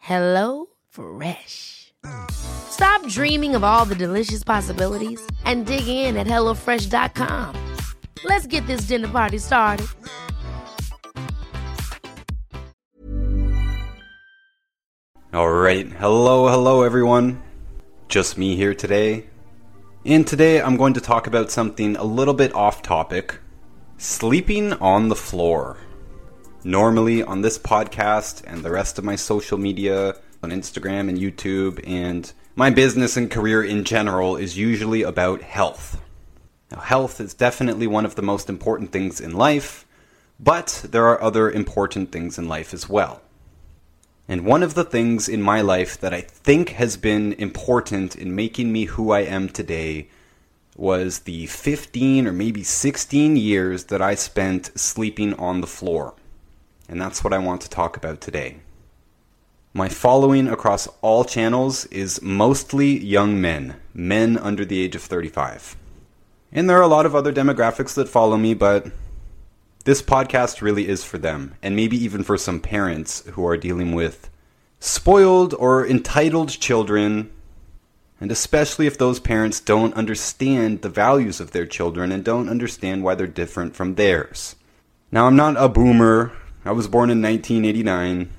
Hello Fresh. Stop dreaming of all the delicious possibilities and dig in at HelloFresh.com. Let's get this dinner party started. Alright, hello, hello everyone. Just me here today. And today I'm going to talk about something a little bit off topic sleeping on the floor. Normally, on this podcast and the rest of my social media, on Instagram and YouTube, and my business and career in general, is usually about health. Now, health is definitely one of the most important things in life, but there are other important things in life as well. And one of the things in my life that I think has been important in making me who I am today was the 15 or maybe 16 years that I spent sleeping on the floor. And that's what I want to talk about today. My following across all channels is mostly young men, men under the age of 35. And there are a lot of other demographics that follow me, but this podcast really is for them, and maybe even for some parents who are dealing with spoiled or entitled children, and especially if those parents don't understand the values of their children and don't understand why they're different from theirs. Now, I'm not a boomer, I was born in 1989,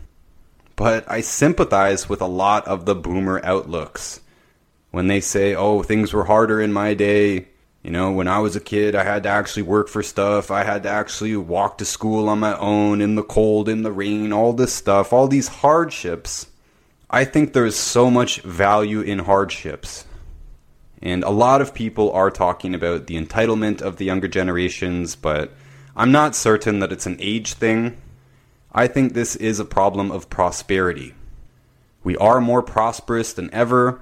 but I sympathize with a lot of the boomer outlooks. When they say, oh, things were harder in my day, you know, when I was a kid, I had to actually work for stuff. I had to actually walk to school on my own in the cold, in the rain, all this stuff, all these hardships. I think there's so much value in hardships. And a lot of people are talking about the entitlement of the younger generations, but I'm not certain that it's an age thing. I think this is a problem of prosperity. We are more prosperous than ever,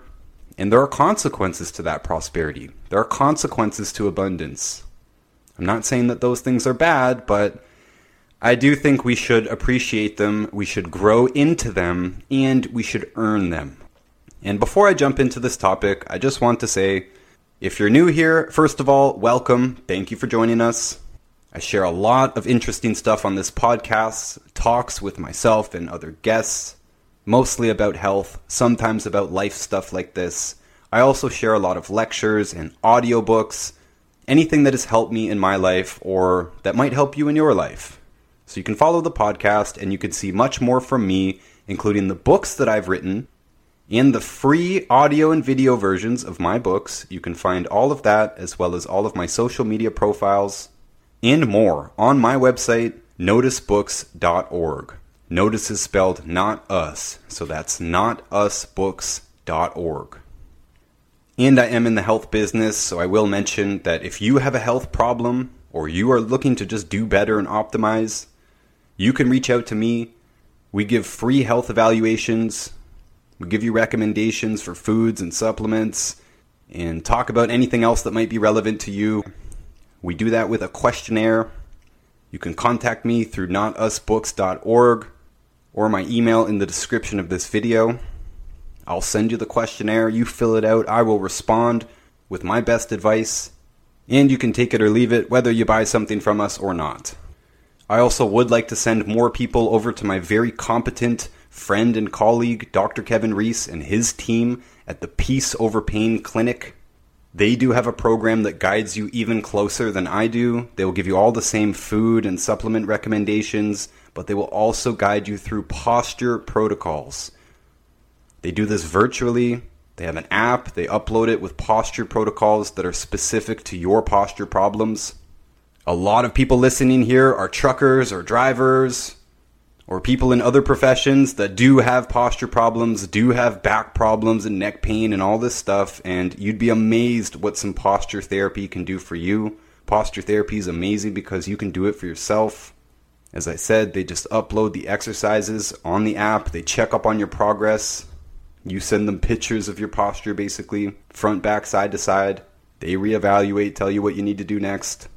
and there are consequences to that prosperity. There are consequences to abundance. I'm not saying that those things are bad, but I do think we should appreciate them, we should grow into them, and we should earn them. And before I jump into this topic, I just want to say if you're new here, first of all, welcome. Thank you for joining us. I share a lot of interesting stuff on this podcast, talks with myself and other guests mostly about health, sometimes about life stuff like this. I also share a lot of lectures and audiobooks, anything that has helped me in my life or that might help you in your life. So you can follow the podcast and you can see much more from me, including the books that I've written and the free audio and video versions of my books. You can find all of that as well as all of my social media profiles and more on my website, notusbooks.org. Notice is spelled not us, so that's notusbooks.org. And I am in the health business, so I will mention that if you have a health problem or you are looking to just do better and optimize, you can reach out to me. We give free health evaluations. We give you recommendations for foods and supplements and talk about anything else that might be relevant to you. We do that with a questionnaire. You can contact me through notusbooks.org or my email in the description of this video. I'll send you the questionnaire, you fill it out, I will respond with my best advice, and you can take it or leave it whether you buy something from us or not. I also would like to send more people over to my very competent friend and colleague, Dr. Kevin Reese, and his team at the Peace Over Pain Clinic. They do have a program that guides you even closer than I do. They will give you all the same food and supplement recommendations, but they will also guide you through posture protocols. They do this virtually. They have an app, they upload it with posture protocols that are specific to your posture problems. A lot of people listening here are truckers or drivers or people in other professions that do have posture problems, do have back problems and neck pain and all this stuff, and you'd be amazed what some posture therapy can do for you. Posture therapy is amazing because you can do it for yourself. As I said, they just upload the exercises on the app, they check up on your progress. You send them pictures of your posture basically, front, back, side to side. They reevaluate, tell you what you need to do next.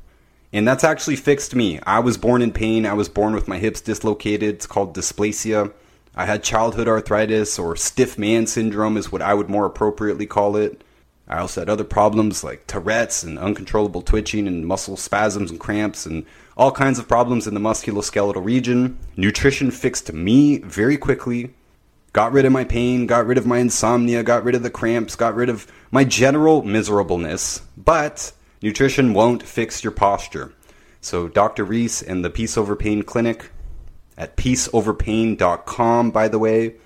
And that's actually fixed me. I was born in pain. I was born with my hips dislocated. It's called dysplasia. I had childhood arthritis or stiff man syndrome, is what I would more appropriately call it. I also had other problems like Tourette's and uncontrollable twitching and muscle spasms and cramps and all kinds of problems in the musculoskeletal region. Nutrition fixed me very quickly. Got rid of my pain, got rid of my insomnia, got rid of the cramps, got rid of my general miserableness. But Nutrition won't fix your posture. So, Dr. Reese and the Peace Over Pain Clinic at peaceoverpain.com, by the way,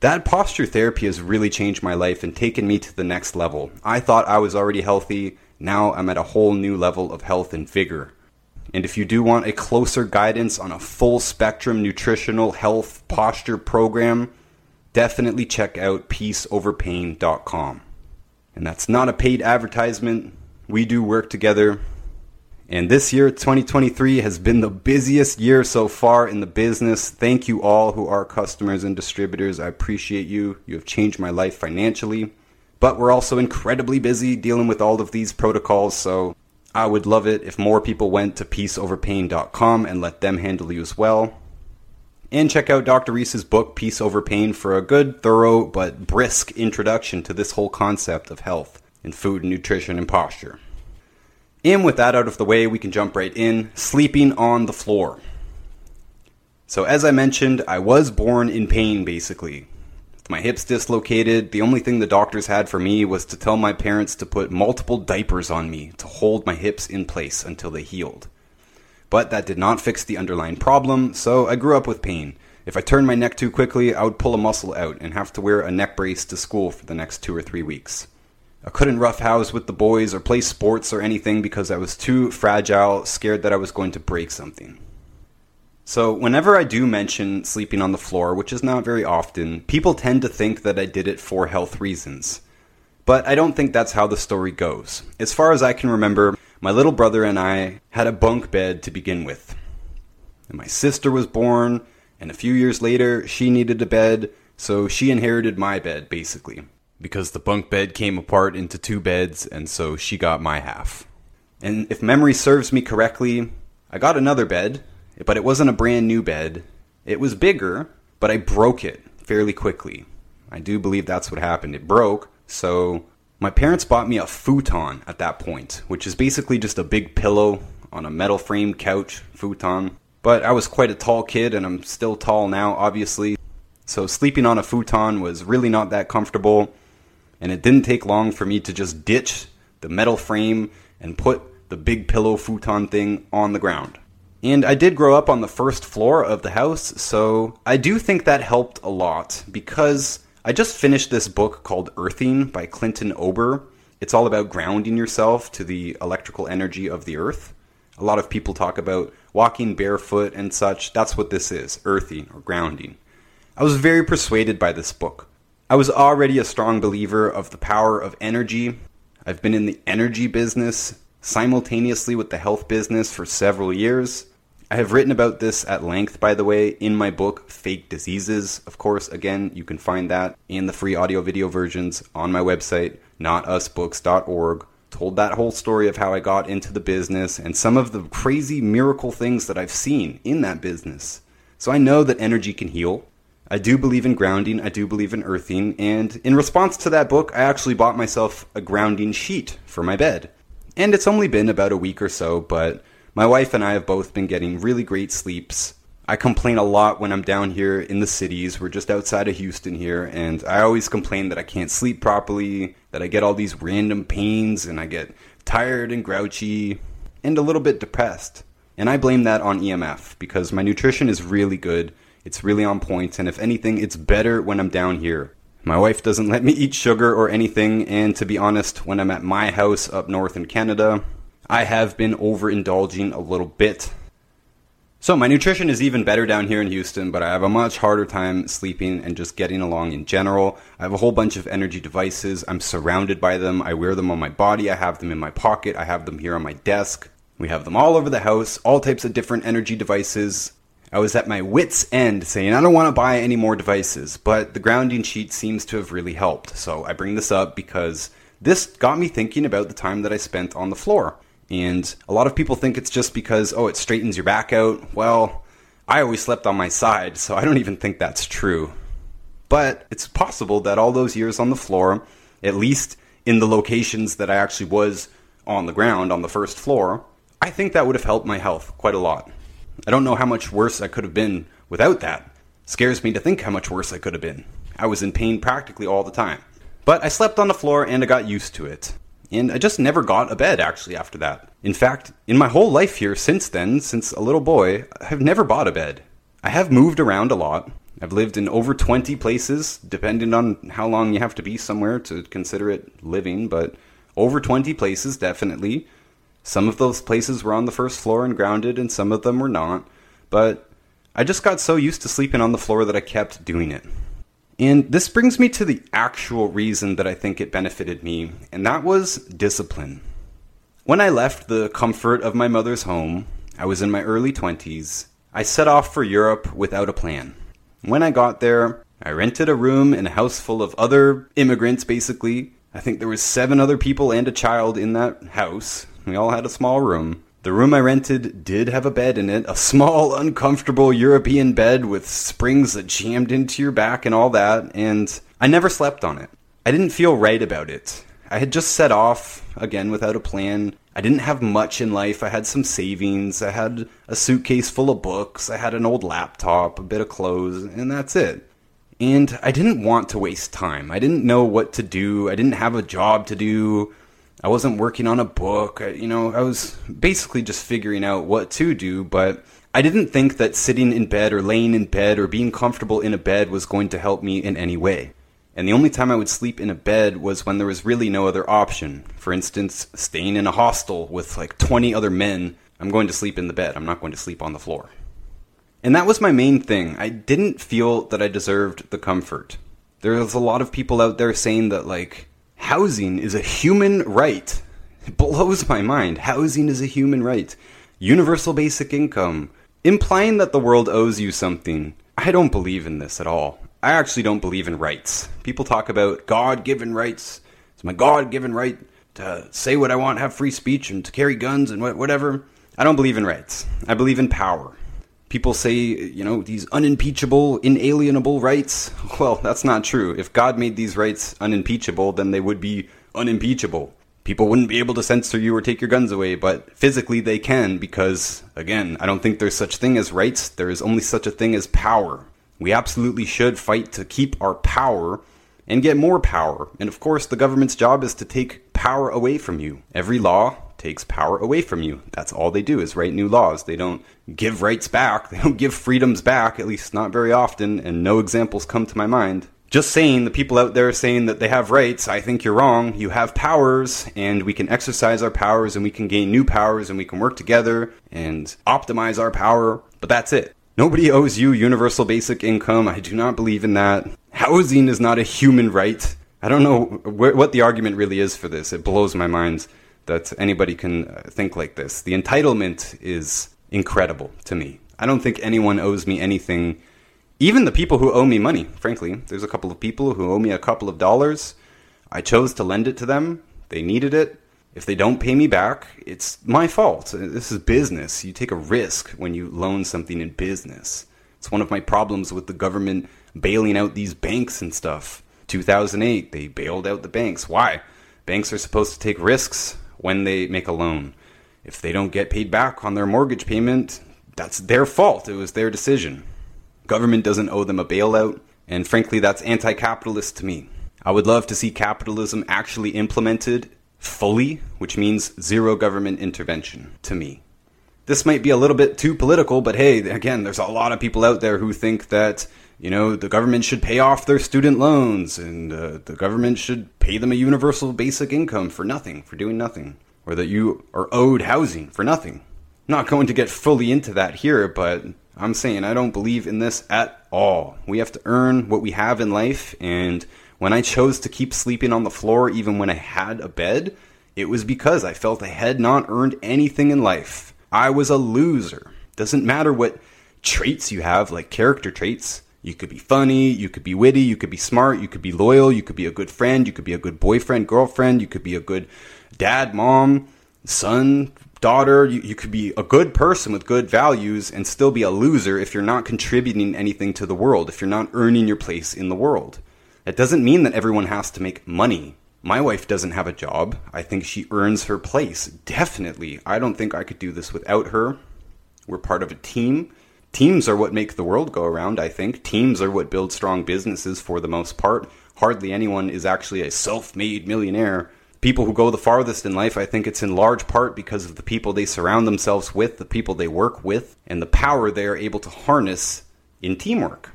that posture therapy has really changed my life and taken me to the next level. I thought I was already healthy. Now I'm at a whole new level of health and vigor. And if you do want a closer guidance on a full spectrum nutritional health posture program, definitely check out peaceoverpain.com. And that's not a paid advertisement. We do work together. And this year, 2023, has been the busiest year so far in the business. Thank you all who are customers and distributors. I appreciate you. You have changed my life financially. But we're also incredibly busy dealing with all of these protocols, so I would love it if more people went to peaceoverpain.com and let them handle you as well. And check out Dr. Reese's book, Peace Over Pain, for a good, thorough, but brisk introduction to this whole concept of health in food, and nutrition, and posture. And with that out of the way, we can jump right in sleeping on the floor. So, as I mentioned, I was born in pain basically. With my hips dislocated, the only thing the doctors had for me was to tell my parents to put multiple diapers on me to hold my hips in place until they healed. But that did not fix the underlying problem, so I grew up with pain. If I turned my neck too quickly, I would pull a muscle out and have to wear a neck brace to school for the next two or three weeks. I couldn't roughhouse with the boys or play sports or anything because I was too fragile, scared that I was going to break something. So, whenever I do mention sleeping on the floor, which is not very often, people tend to think that I did it for health reasons. But I don't think that's how the story goes. As far as I can remember, my little brother and I had a bunk bed to begin with. And my sister was born, and a few years later, she needed a bed, so she inherited my bed, basically because the bunk bed came apart into two beds, and so she got my half. And if memory serves me correctly, I got another bed, but it wasn't a brand new bed. It was bigger, but I broke it fairly quickly. I do believe that's what happened. It broke, so my parents bought me a futon at that point, which is basically just a big pillow on a metal frame couch futon. But I was quite a tall kid, and I'm still tall now, obviously. So sleeping on a futon was really not that comfortable and it didn't take long for me to just ditch the metal frame and put the big pillow futon thing on the ground. And I did grow up on the first floor of the house, so I do think that helped a lot because I just finished this book called Earthing by Clinton Ober. It's all about grounding yourself to the electrical energy of the earth. A lot of people talk about walking barefoot and such. That's what this is earthing or grounding. I was very persuaded by this book. I was already a strong believer of the power of energy. I've been in the energy business simultaneously with the health business for several years. I have written about this at length, by the way, in my book, Fake Diseases. Of course, again, you can find that in the free audio video versions on my website, notusbooks.org. Told that whole story of how I got into the business and some of the crazy miracle things that I've seen in that business. So I know that energy can heal. I do believe in grounding, I do believe in earthing, and in response to that book, I actually bought myself a grounding sheet for my bed. And it's only been about a week or so, but My wife and I have both been getting really great sleeps. I complain a lot when I'm down here in the cities. We're just outside of Houston here, and I always complain that I can't sleep properly, that I get all these random pains, and I get tired and grouchy, and a little bit depressed. And I blame that on EMF because my nutrition is really good. It's really on point, and if anything, it's better when I'm down here. My wife doesn't let me eat sugar or anything, and to be honest, when I'm at my house up north in Canada, I have been overindulging a little bit. So, my nutrition is even better down here in Houston, but I have a much harder time sleeping and just getting along in general. I have a whole bunch of energy devices. I'm surrounded by them. I wear them on my body. I have them in my pocket. I have them here on my desk. We have them all over the house, all types of different energy devices. I was at my wits' end saying, I don't want to buy any more devices, but the grounding sheet seems to have really helped. So, I bring this up because this got me thinking about the time that I spent on the floor. And a lot of people think it's just because, oh, it straightens your back out. Well, I always slept on my side, so I don't even think that's true. But it's possible that all those years on the floor, at least in the locations that I actually was on the ground on the first floor, I think that would have helped my health quite a lot. I don't know how much worse I could have been without that. Scares me to think how much worse I could have been. I was in pain practically all the time. But I slept on the floor and I got used to it and I just never got a bed actually after that. In fact, in my whole life here since then, since a little boy, I've never bought a bed. I have moved around a lot. I've lived in over 20 places, depending on how long you have to be somewhere to consider it living, but over 20 places definitely. Some of those places were on the first floor and grounded, and some of them were not. But I just got so used to sleeping on the floor that I kept doing it. And this brings me to the actual reason that I think it benefited me, and that was discipline. When I left the comfort of my mother's home, I was in my early 20s, I set off for Europe without a plan. When I got there, I rented a room in a house full of other immigrants basically. I think there was 7 other people and a child in that house. We all had a small room. The room I rented did have a bed in it, a small, uncomfortable European bed with springs that jammed into your back and all that, and I never slept on it. I didn't feel right about it. I had just set off, again without a plan. I didn't have much in life. I had some savings, I had a suitcase full of books, I had an old laptop, a bit of clothes, and that's it. And I didn't want to waste time. I didn't know what to do. I didn't have a job to do. I wasn't working on a book. I, you know, I was basically just figuring out what to do, but I didn't think that sitting in bed or laying in bed or being comfortable in a bed was going to help me in any way. And the only time I would sleep in a bed was when there was really no other option. For instance, staying in a hostel with like 20 other men, I'm going to sleep in the bed. I'm not going to sleep on the floor. And that was my main thing. I didn't feel that I deserved the comfort. There's a lot of people out there saying that, like, Housing is a human right. It blows my mind. Housing is a human right. Universal basic income, implying that the world owes you something. I don't believe in this at all. I actually don't believe in rights. People talk about God given rights. It's my God given right to say what I want, have free speech, and to carry guns and whatever. I don't believe in rights. I believe in power people say, you know, these unimpeachable, inalienable rights. Well, that's not true. If God made these rights unimpeachable, then they would be unimpeachable. People wouldn't be able to censor you or take your guns away, but physically they can because, again, I don't think there's such thing as rights. There is only such a thing as power. We absolutely should fight to keep our power and get more power. And of course, the government's job is to take power away from you. Every law, takes power away from you. That's all they do is write new laws. They don't give rights back. They don't give freedoms back, at least not very often, and no examples come to my mind. Just saying, the people out there saying that they have rights, I think you're wrong. You have powers, and we can exercise our powers, and we can gain new powers, and we can work together and optimize our power, but that's it. Nobody owes you universal basic income. I do not believe in that. Housing is not a human right. I don't know wh- what the argument really is for this. It blows my mind that anybody can uh, think like this. The entitlement is incredible to me. I don't think anyone owes me anything. Even the people who owe me money, frankly. There's a couple of people who owe me a couple of dollars. I chose to lend it to them. They needed it. If they don't pay me back, it's my fault. This is business. You take a risk when you loan something in business. It's one of my problems with the government bailing out these banks and stuff. 2008, they bailed out the banks. Why? Banks are supposed to take risks when they make a loan. if they don't get paid back on their mortgage payment, that's their fault. It was their decision. Government doesn't owe them a bailout, and frankly, that's anti capitalist to me. I would love to see capitalism actually implemented fully, which means zero government intervention to me. This might be a little bit too political, but hey, again, there's a lot of people out there who think that, you know, the government should pay off their student loans and uh, the government should pay them a universal basic income for nothing, for doing nothing, or that you are owed housing for nothing. Not going to get fully into that here, but I'm saying I don't believe in this at all. We have to earn what we have in life, and when I chose to keep sleeping on the floor even when I had a bed, it was because I felt I had not earned anything in life. I was a loser. Doesn't matter what traits you have, like character traits. You could be funny, you could be witty, you could be smart, you could be loyal, you could be a good friend, you could be a good boyfriend, girlfriend, you could be a good dad, mom, son, daughter. You, you could be a good person with good values and still be a loser if you're not contributing anything to the world, if you're not earning your place in the world. That doesn't mean that everyone has to make money. My wife doesn't have a job. I think she earns her place. Definitely. I don't think I could do this without her. We're part of a team. Teams are what make the world go around, I think. Teams are what build strong businesses for the most part. Hardly anyone is actually a self made millionaire people who go the farthest in life, I think it's in large part because of the people they surround themselves with, the people they work with, and the power they are able to harness in teamwork.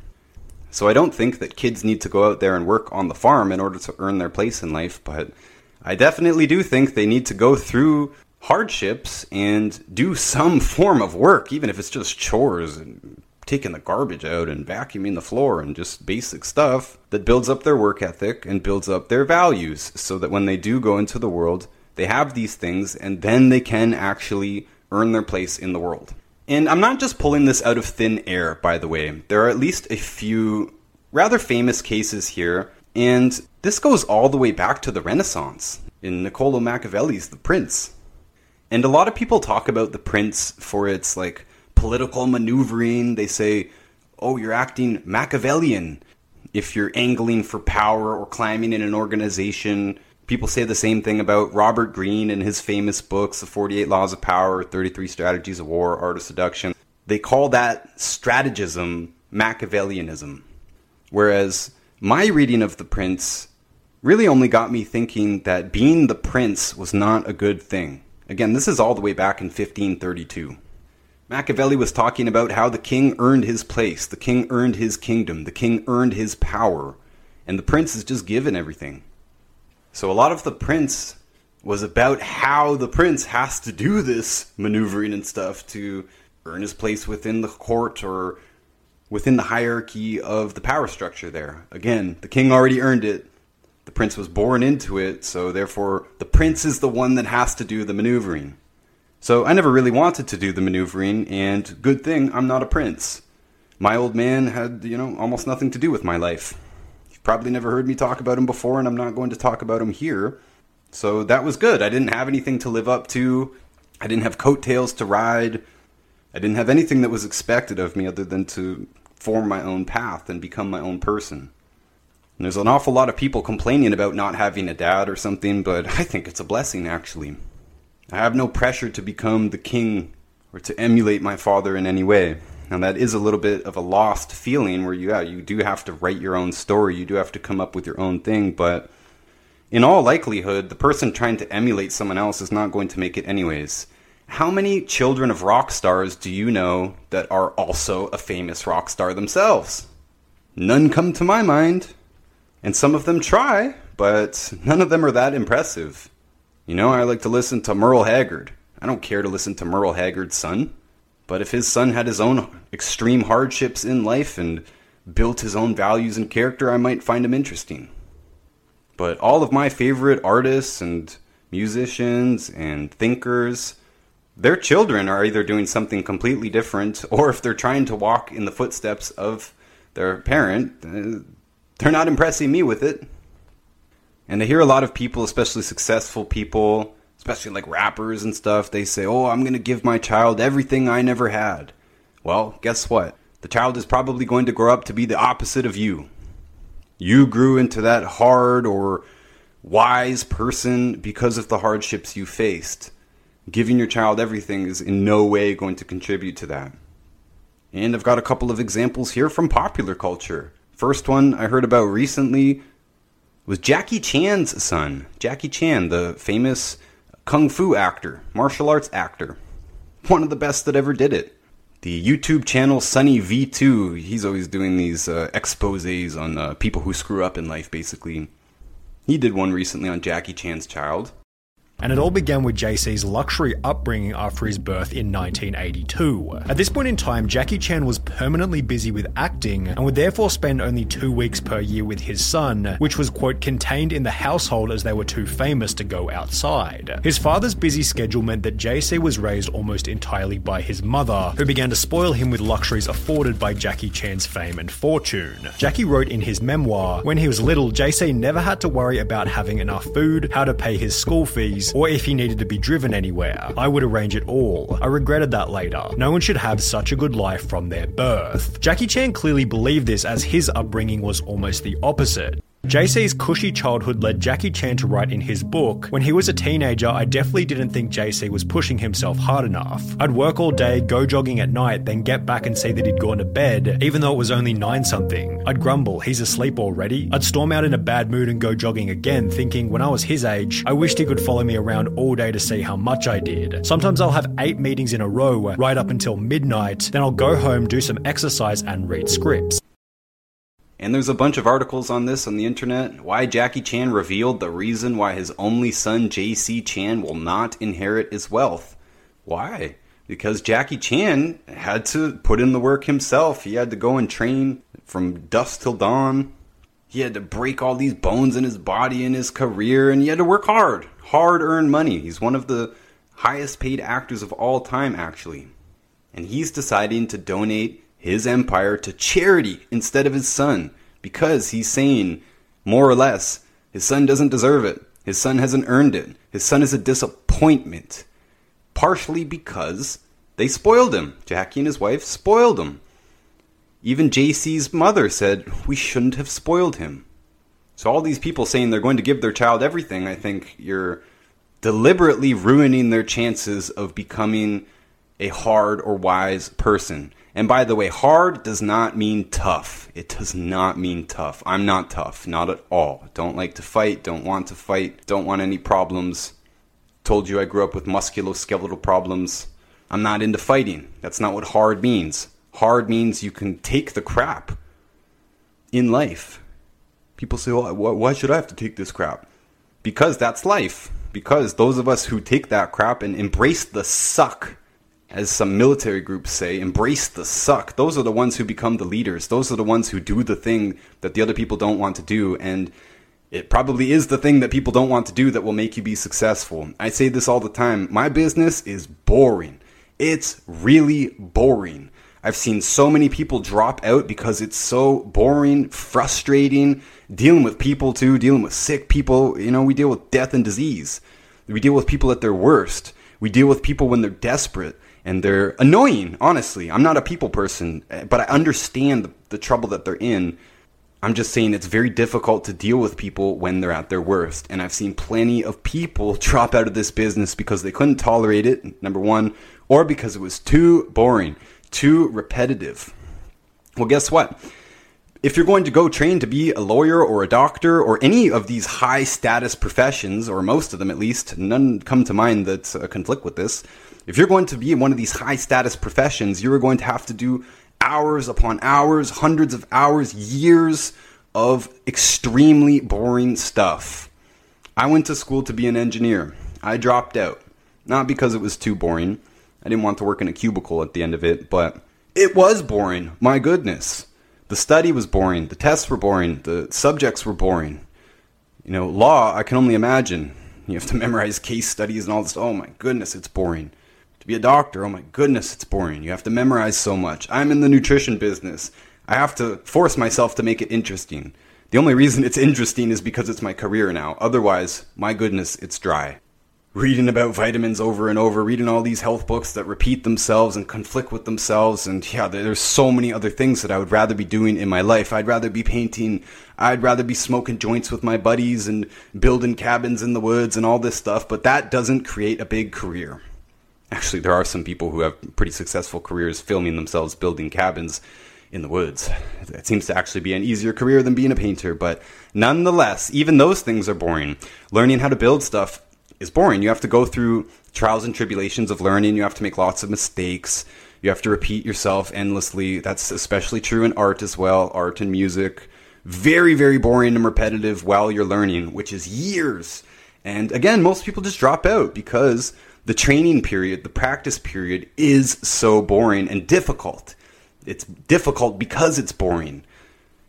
So I don't think that kids need to go out there and work on the farm in order to earn their place in life, but I definitely do think they need to go through hardships and do some form of work, even if it's just chores and taking the garbage out and vacuuming the floor and just basic stuff that builds up their work ethic and builds up their values so that when they do go into the world, they have these things and then they can actually earn their place in the world. And I'm not just pulling this out of thin air, by the way. There are at least a few rather famous cases here, and this goes all the way back to the Renaissance in Niccolo Machiavelli's The Prince. And a lot of people talk about The Prince for its like political maneuvering. They say, oh, you're acting Machiavellian if you're angling for power or climbing in an organization. People say the same thing about Robert Greene and his famous books, The 48 Laws of Power, 33 Strategies of War, Art of Seduction. They call that strategism Machiavellianism. Whereas my reading of The Prince really only got me thinking that being the prince was not a good thing. Again, this is all the way back in 1532. Machiavelli was talking about how the king earned his place, the king earned his kingdom, the king earned his power, and the prince is just given everything. So a lot of the prince was about how the prince has to do this maneuvering and stuff to earn his place within the court or within the hierarchy of the power structure there. Again, the king already earned it. Prince was born into it, so therefore the prince is the one that has to do the maneuvering. So I never really wanted to do the maneuvering, and good thing I'm not a prince. My old man had, you know, almost nothing to do with my life. You've probably never heard me talk about him before, and I'm not going to talk about him here. So that was good. I didn't have anything to live up to. I didn't have coattails to ride. I didn't have anything that was expected of me other than to form my own path and become my own person. And there's an awful lot of people complaining about not having a dad or something, but I think it's a blessing actually. I have no pressure to become the king or to emulate my father in any way. Now that is a little bit of a lost feeling where yeah, you do have to write your own story, you do have to come up with your own thing, but in all likelihood, the person trying to emulate someone else is not going to make it anyways. How many children of rock stars do you know that are also a famous rock star themselves? None come to my mind. And some of them try, but none of them are that impressive. You know, I like to listen to Merle Haggard. I don't care to listen to Merle Haggard's son. But if his son had his own extreme hardships in life and built his own values and character, I might find him interesting. But all of my favorite artists and musicians and thinkers, their children are either doing something completely different, or if they're trying to walk in the footsteps of their parent, uh, they're not impressing me with it. And I hear a lot of people, especially successful people, especially like rappers and stuff, they say, Oh, I'm going to give my child everything I never had. Well, guess what? The child is probably going to grow up to be the opposite of you. You grew into that hard or wise person because of the hardships you faced. Giving your child everything is in no way going to contribute to that. And I've got a couple of examples here from popular culture. First one I heard about recently was Jackie Chan's son. Jackie Chan, the famous kung fu actor, martial arts actor. One of the best that ever did it. The YouTube channel Sunny V2, he's always doing these uh, exposes on uh, people who screw up in life, basically. He did one recently on Jackie Chan's child. And it all began with JC's luxury upbringing after his birth in 1982. At this point in time, Jackie Chan was permanently busy with acting and would therefore spend only two weeks per year with his son, which was, quote, contained in the household as they were too famous to go outside. His father's busy schedule meant that JC was raised almost entirely by his mother, who began to spoil him with luxuries afforded by Jackie Chan's fame and fortune. Jackie wrote in his memoir, when he was little, JC never had to worry about having enough food, how to pay his school fees, or if he needed to be driven anywhere. I would arrange it all. I regretted that later. No one should have such a good life from their birth. Jackie Chan clearly believed this as his upbringing was almost the opposite. JC's cushy childhood led Jackie Chan to write in his book, When he was a teenager, I definitely didn't think JC was pushing himself hard enough. I'd work all day, go jogging at night, then get back and see that he'd gone to bed, even though it was only 9 something. I'd grumble, he's asleep already. I'd storm out in a bad mood and go jogging again, thinking when I was his age, I wished he could follow me around all day to see how much I did. Sometimes I'll have 8 meetings in a row, right up until midnight, then I'll go home, do some exercise, and read scripts. And there's a bunch of articles on this on the internet. Why Jackie Chan revealed the reason why his only son, JC Chan, will not inherit his wealth. Why? Because Jackie Chan had to put in the work himself. He had to go and train from dusk till dawn. He had to break all these bones in his body in his career, and he had to work hard. Hard earned money. He's one of the highest paid actors of all time, actually. And he's deciding to donate his empire to charity instead of his son because he's saying, more or less, his son doesn't deserve it. His son hasn't earned it. His son is a disappointment. Partially because they spoiled him. Jackie and his wife spoiled him. Even JC's mother said, We shouldn't have spoiled him. So, all these people saying they're going to give their child everything, I think you're deliberately ruining their chances of becoming a hard or wise person. And by the way, hard does not mean tough. It does not mean tough. I'm not tough, not at all. Don't like to fight, don't want to fight, don't want any problems. Told you I grew up with musculoskeletal problems. I'm not into fighting. That's not what hard means. Hard means you can take the crap in life. People say, well, why should I have to take this crap? Because that's life. Because those of us who take that crap and embrace the suck as some military groups say, embrace the suck. Those are the ones who become the leaders. Those are the ones who do the thing that the other people don't want to do. And it probably is the thing that people don't want to do that will make you be successful. I say this all the time. My business is boring. It's really boring. I've seen so many people drop out because it's so boring, frustrating, dealing with people too, dealing with sick people. You know, we deal with death and disease. We deal with people at their worst. We deal with people when they're desperate and they're annoying, honestly. I'm not a people person, eh, but I understand the, the, trouble that they're in. I'm just saying it's very difficult to deal with people when they're at their worst. And I've seen plenty of people drop out of this business because they couldn't tolerate it, number one, or because it was too boring, too repetitive. Well, guess what? If you're going to go train to be a lawyer or a doctor or any of these high status professions, or most of them at least, none come to mind that uh, conflict with this if you're going to be in one of these high status professions, you're going to have to do hours upon hours, hundreds of hours, years of extremely boring stuff. I went to school to be an engineer. I dropped out. Not because it was too boring. I didn't want to work in a cubicle at the end of it, but it was boring. My goodness. The study was boring. The tests were boring. The subjects were boring. You know, law, I can only imagine. You have to memorize case studies and all this. Oh my goodness, it's boring To be a doctor, oh my goodness, it's boring. You have to memorize so much. I'm in the nutrition business. I have to force myself to make it interesting. The only reason it's interesting is because it's my career now. Otherwise, my goodness, it's dry. Reading about vitamins over and over, reading all these health books that repeat themselves and conflict with themselves, and yeah, there's so many other things that I would rather be doing in my life. I'd rather be painting, I'd rather be smoking joints with my buddies and building cabins in the woods and all this stuff, but that doesn't create a big career. Actually, there are some people who have pretty successful careers filming themselves building cabins in the woods. It seems to actually be an easier career than being a painter, but nonetheless, even those things are boring. Learning how to build stuff is boring. You have to go through trials and tribulations of learning, you have to make lots of mistakes. You have to repeat yourself endlessly. That's especially true in art as well, art and music. Very, very boring and repetitive while you're learning, which is years. And again, most people just drop out because the training period, the practice period is so boring and difficult. It's difficult because it's boring.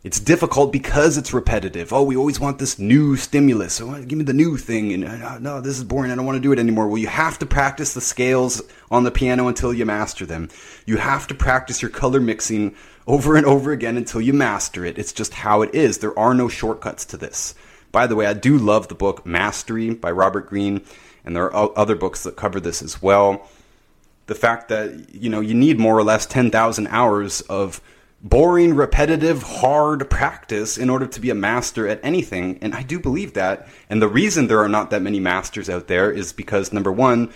It's difficult because it's repetitive. Oh, we always want this new stimulus. So give me the new thing. And uh, no, this is boring. I don't want to do it anymore. Well, you have to practice the scales on the piano until you master them. You have to practice your color mixing over and over again until you master it. It's just how it is. There are no shortcuts to this. By the way, I do love the book Mastery by Robert Greene, and there are other books that cover this as well the fact that you know you need more or less 10,000 hours of boring, repetitive, hard practice in order to be a master at anything. And I do believe that. And the reason there are not that many masters out there is because number one,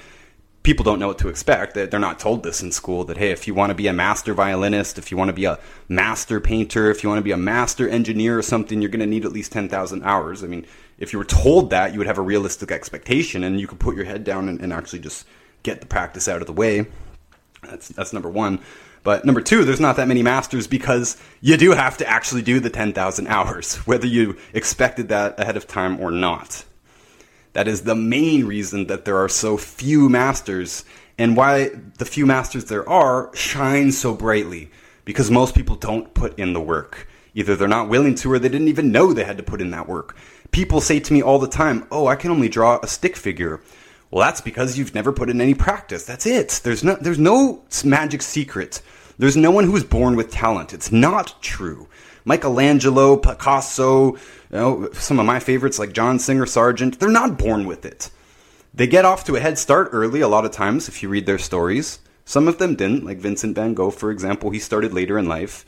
people don't know what to expect. They're not told this in school that, hey, if you want to be a master violinist, if you want to be a master painter, if you want to be a master engineer or something, you're going to need at least 10,000 hours. I mean, if you were told that, you would have a realistic expectation and you could put your head down and, and actually just get the practice out of the way. That's that's number one. But number two, there's not that many masters because you do have to actually do the 10,000 hours, whether you expected that ahead of time or not. That is the main reason that there are so few masters and why the few masters there are shine so brightly because most people don't put in the work. Either they're not willing to or they didn't even know they had to put in that work. People say to me all the time, Oh, I can only draw a stick figure. Well, that's because you've never put in any practice. That's it. There's no, there's no magic secret. There's no one who is born with talent. It's not true. Michelangelo, Picasso, you know, some of my favorites like John Singer Sargent, they're not born with it. They get off to a head start early a lot of times if you read their stories. Some of them didn't, like Vincent van Gogh, for example. He started later in life,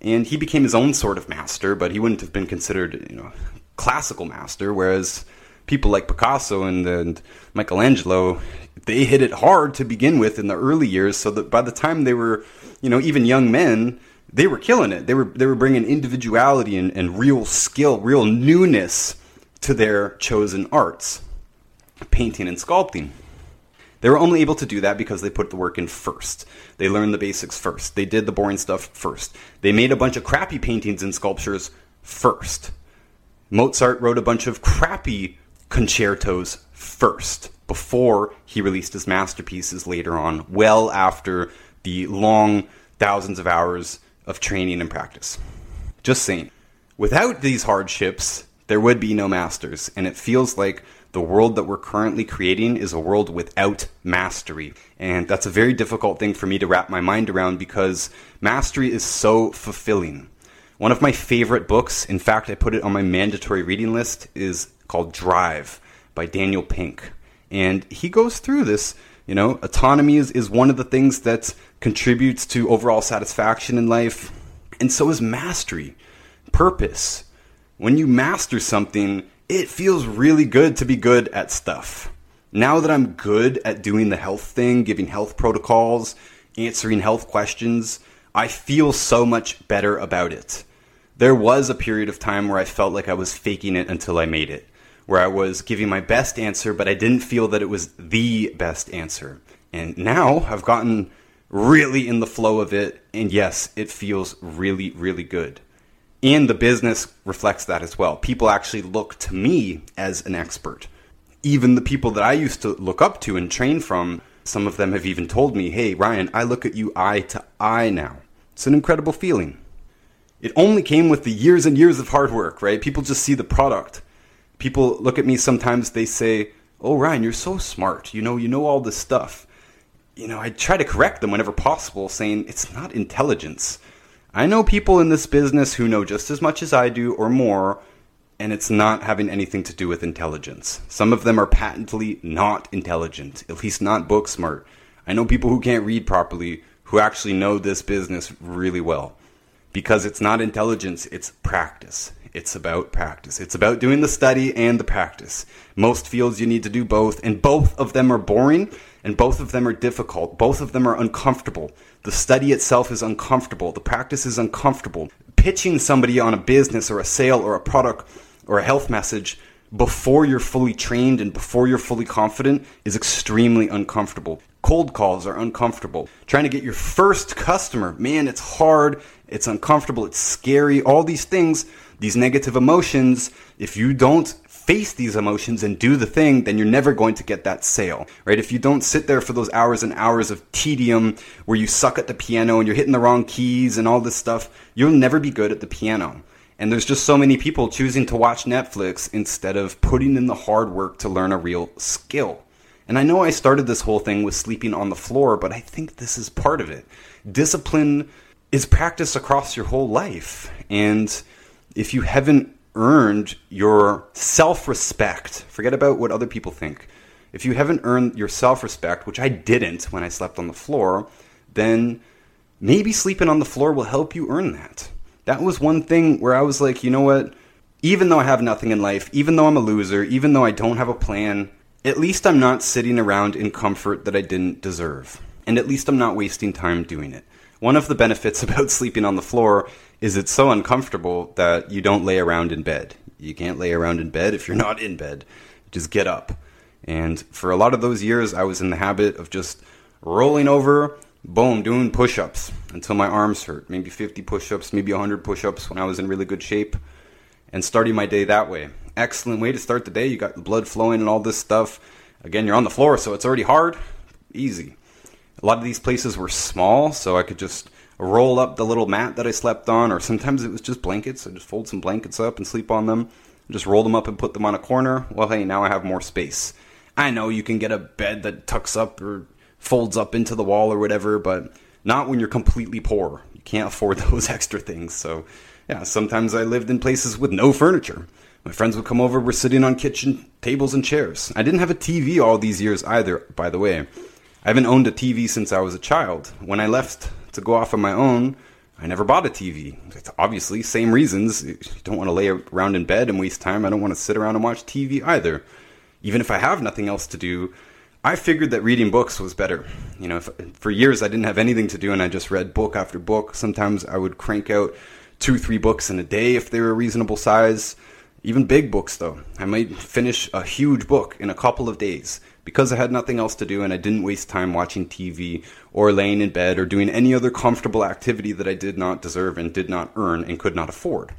and he became his own sort of master, but he wouldn't have been considered, you know, classical master, whereas people like Picasso and, and Michelangelo, they hit it hard to begin with in the early years, so that by the time they were, you know, even young men, they were killing it. They were they were bringing individuality and, and real skill, real newness to their chosen arts, painting and sculpting. They were only able to do that because they put the work in first. They learned the basics first. They did the boring stuff first. They made a bunch of crappy paintings and sculptures first. Mozart wrote a bunch of crappy concertos first before he released his masterpieces later on, well after the long thousands of hours of training and practice. Just saying. Without these hardships, there would be no masters, and it feels like the world that we're currently creating is a world without mastery. And that's a very difficult thing for me to wrap my mind around because mastery is so fulfilling. One of my favorite books, in fact, I put it on my mandatory reading list, is called Drive by Daniel Pink. And he goes through this, you know, autonomy is, is one of the things that contributes to overall satisfaction in life, and so is mastery, purpose. When you master something, it feels really good to be good at stuff. Now that I'm good at doing the health thing, giving health protocols, answering health questions, I feel so much better about it. There was a period of time where I felt like I was faking it until I made it where I was giving my best answer, but I didn't feel that it was the best answer. And now I've gotten really in the flow of it, and yes, it feels really, really good. And the business reflects that as well. People actually look to me as an expert. Even the people that I used to look up to and train from, some of them have even told me, hey, Ryan, I look at you eye to eye now. It's an incredible feeling. It only came with the years and years of hard work, right? People just see the product people look at me sometimes, they say, Oh, Ryan, you're so smart. You know, you know all this stuff. You know, I try to correct them whenever possible, saying it's not intelligence. I know people in this business who know just as much as I do or more, and it's not having anything to do with intelligence. Some of them are patently not intelligent, at least not book smart. I know people who can't read properly who actually know this business really well. Because it's not intelligence, it's practice. It's about practice. It's about doing the study and the practice. Most fields you need to do both, and both of them are boring, And both of them are difficult. Both of them are uncomfortable. The study itself is uncomfortable. The practice is uncomfortable. Pitching somebody on a business or a sale or a product or a health message before you're fully trained and before you're fully confident is extremely uncomfortable. Cold calls are uncomfortable. Trying to get your first customer, man, it's hard, it's uncomfortable, it's scary, all these things, these negative emotions, if you don't face these emotions and do the thing, then you're never going to get that sale, right? If you don't sit there for those hours and hours of tedium where you suck at the piano and you're hitting the wrong keys and all this stuff, you'll never be good at the piano. And there's just so many people choosing to watch Netflix instead of putting in the hard work to learn a real skill. And I know I started this whole thing with sleeping on the floor, but I think this is part of it. Discipline is practiced across your whole life. And if you haven't earned your self respect, forget about what other people think. If you haven't earned your self respect, which I didn't when I slept on the floor, then maybe sleeping on the floor will help you earn that that was one thing where I was like, you know what? Even though I have nothing in life, even though I'm a loser, even though I don't have a plan, at least I'm not sitting around in comfort that I didn't deserve. And at least I'm not wasting time doing it. One of the benefits about sleeping on the floor is it's so uncomfortable that you don't lay around in bed. You can't lay around in bed if you're not in bed. Just get up. And for a lot of those years, I was in the habit of just rolling over, boom, doing push ups until my arms hurt. Maybe 50 push ups, maybe 100 push ups when I was in really good shape. And starting my day that way. Excellent way to start the day. You got the blood flowing and all this stuff. Again, you're on the floor, so it's already hard. Easy. A lot of these places were small, so I could just roll up the little mat that I slept on, or sometimes it was just blankets. I just fold some blankets up and sleep on them. Just roll them up and put them on a corner. Well, hey, now I have more space. I know you can get a bed that tucks up or folds up into the wall or whatever, but not when you're completely poor. You can't afford those extra things. So, yeah, sometimes I lived in places with no furniture. My friends would come over, we're sitting on kitchen tables and chairs. I didn't have a TV all these years either, by the way. I haven't owned a TV since I was a child. When I left to go off on my own, I never bought a TV. It's obviously, same reasons. You don't want to lay around in bed and waste time. I don't want to sit around and watch TV either. Even if I have nothing else to do, I figured that reading books was better. You know, if, for years I didn't have anything to do and I just read book after book. Sometimes I would crank out two, three books in a day if they were a reasonable size. Even big books, though. I might finish a huge book in a couple of days because I had nothing else to do and I didn't waste time watching TV or laying in bed or doing any other comfortable activity that I did not deserve and did not earn and could not afford.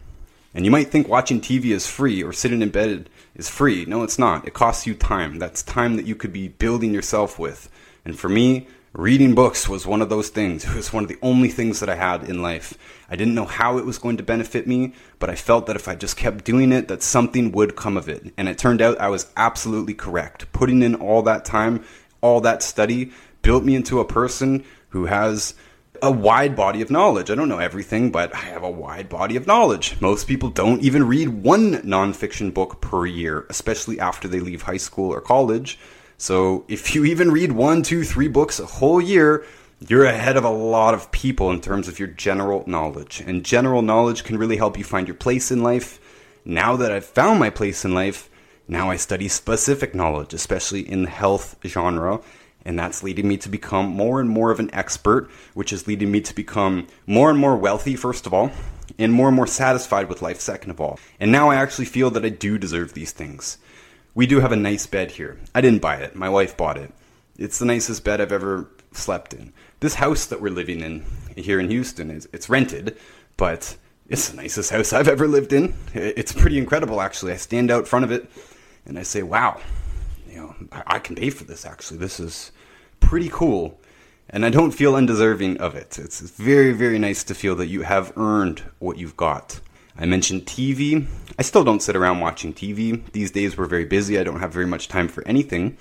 And you might think watching TV is free or sitting in bed is free. No, it's not. It costs you time. That's time that you could be building yourself with. And for me, reading books was one of those things. It was one of the only things that I had in life. I didn't know how it was going to benefit me, but I felt that if I just kept doing it, that something would come of it. And it turned out I was absolutely correct. Putting in all that time, all that study, built me into a person who has a wide body of knowledge. I don't know everything, but I have a wide body of knowledge. Most people don't even read one nonfiction book per year, especially after they leave high school or college. So if you even read one, two, three books a whole year, you're ahead of a lot of people in terms of your general knowledge. And general knowledge can really help you find your place in life. Now that I've found my place in life, now I study specific knowledge, especially in the health genre and that's leading me to become more and more of an expert, which is leading me to become more and more wealthy, first of all, and more and more satisfied with life, second of all. And now I actually feel that I do deserve these things. We do have a nice bed here. I didn't buy it, my wife bought it. It's the nicest bed I've ever slept in. This house that we're living in here in Houston is it's rented, but it's the nicest house I've ever lived in. It's pretty incredible actually. I stand out front of it and I say, "Wow, you know, I, I can pay for this actually. This is pretty cool. And I don't feel undeserving of it. It's very, very nice to feel that you have earned what you've got. I mentioned TV. I still don't sit around watching TV. These days we're very busy. I don't have very much time for anything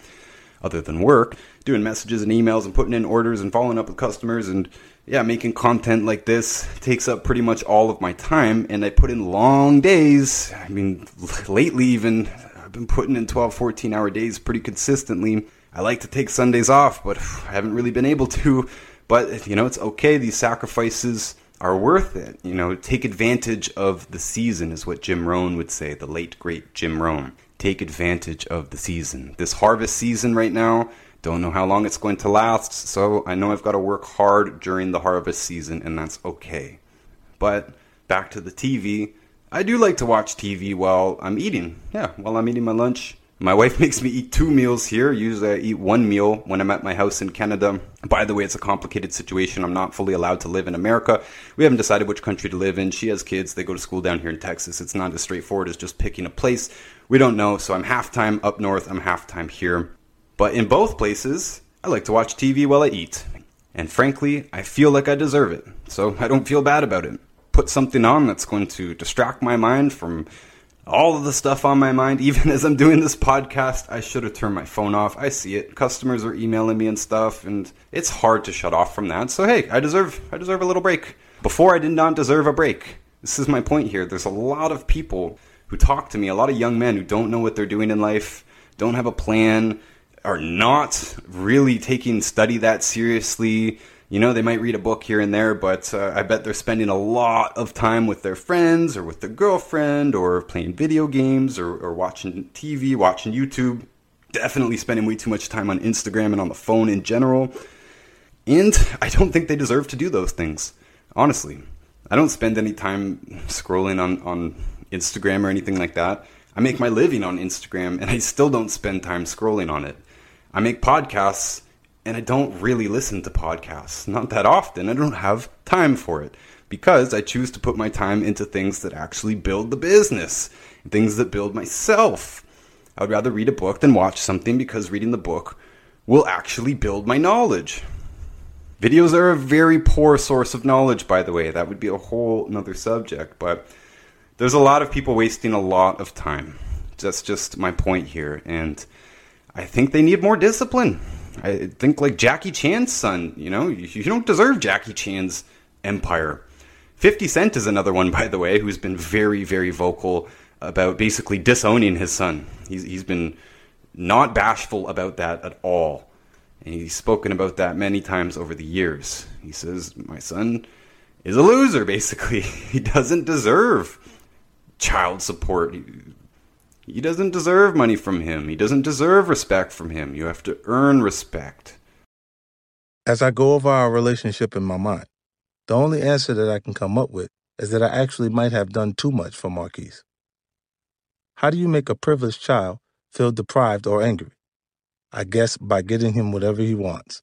other than work. Doing messages and emails and putting in orders and following up with customers and yeah, making content like this takes up pretty much all of my time and I put in long days. I mean, lately even I've been putting in 12, 14 hour days pretty consistently. I like to take Sundays off, but I haven't really been able to. But, you know, it's okay. These sacrifices are worth it. You know, take advantage of the season, is what Jim Rohn would say, the late, great Jim Rohn. Take advantage of the season. This harvest season right now, Don't know how long it's going to last, so I know I've got to work hard during the harvest season, and that's okay. But back to the TV. I do like to watch TV while I'm eating. Yeah, while I'm eating my lunch. My wife makes me eat two meals here. Usually I eat one meal when I'm at my house in Canada. By the way, it's a complicated situation. I'm not fully allowed to live in America. We haven't decided which country to live in. She has kids. They go to school down here in Texas. It's not as straightforward as just picking a place. We don't know. So I'm half time up north. I'm half time here. But in both places, I like to watch TV while I eat. And frankly, I feel like I deserve it. So I don't feel bad about it. Put something on that's going to distract my mind from all of the stuff on my mind. Even as I'm doing this podcast, I should have turned my phone off. I see it. Customers are emailing me and stuff, and it's hard to shut off from that. So hey, I deserve I deserve a little break. Before I did not deserve a break. This is my point here. There's a lot of people who talk to me, a lot of young men who don't know what they're doing in life, don't have a plan, are not really taking study that seriously you know, they might read a book here and there, but uh, I bet they're spending a lot of time with their friends or with their girlfriend or playing video games or, or watching TV, watching YouTube. Definitely spending way too much time on Instagram and on the phone in general. And I don't think they deserve to do those things, honestly. I don't spend any time scrolling on, on Instagram or anything like that. I make my living on Instagram and I still don't spend time scrolling on it. I make podcasts and I don't really listen to podcasts, not that often. I don't have time for it because I choose to put my time into things that actually build the business, things that build myself. I would rather read a book than watch something because reading the book will actually build my knowledge. Videos are a very poor source of knowledge, by the way. That would be a whole another subject, but there's a lot of people wasting a lot of time. That's just my point here. And I think they need more discipline. I think like Jackie Chan's son, you know, you don't deserve Jackie Chan's empire. 50 Cent is another one, by the way, who's been very, very vocal about basically disowning his son. He's, he's been not bashful about that at all. And he's spoken about that many times over the years. He says, My son is a loser, basically. He doesn't deserve child support. He doesn't deserve money from him. He doesn't deserve respect from him. You have to earn respect. As I go over our relationship in my mind, the only answer that I can come up with is that I actually might have done too much for Marquise. How do you make a privileged child feel deprived or angry? I guess by getting him whatever he wants.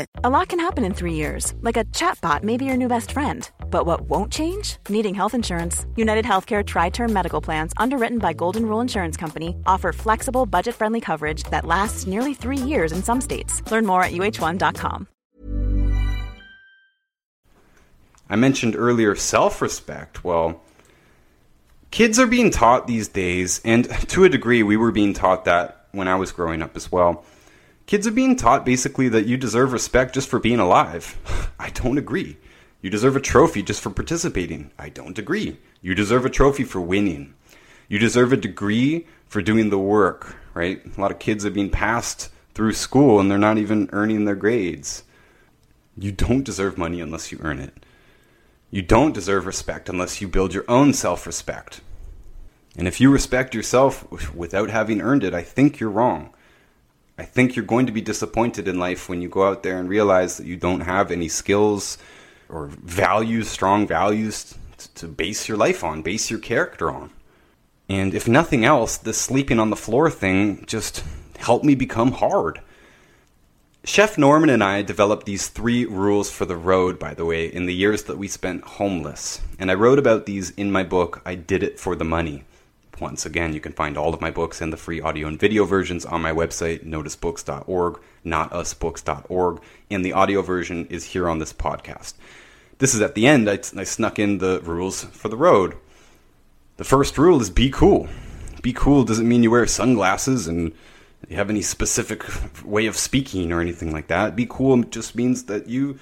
A lot can happen in three years, like a chatbot may be your new best friend. But what won't change? Needing health insurance. United Healthcare Tri Term Medical Plans, underwritten by Golden Rule Insurance Company, offer flexible, budget friendly coverage that lasts nearly three years in some states. Learn more at uh1.com. I mentioned earlier self respect. Well, kids are being taught these days, and to a degree, we were being taught that when I was growing up as well Kids are being taught basically that you deserve respect just for being alive. I don't agree. You deserve a trophy just for participating. I don't agree. You deserve a trophy for winning. You deserve a degree for doing the work, right? A lot of kids are being passed through school and they're not even earning their grades. You don't deserve money unless you earn it. You don't deserve respect unless you build your own self respect. And if you respect yourself without having earned it, I think you're wrong. I think you're going to be disappointed in life when you go out there and realize that you don't have any skills or values, strong values to base your life on, base your character on. And if nothing else, this sleeping on the floor thing just helped me become hard. Chef Norman and I developed these three rules for the road, by the way, in the years that we spent homeless. And I wrote about these in my book, I Did It for the Money. Once again, you can find all of my books and the free audio and video versions on my website, noticebooks.org, notusbooks.org, and the audio version is here on this podcast. This is at the end, I, I snuck in the rules for the road. The first rule is be cool. Be cool doesn't mean you wear sunglasses and you have any specific way of speaking or anything like that. Be cool just means that you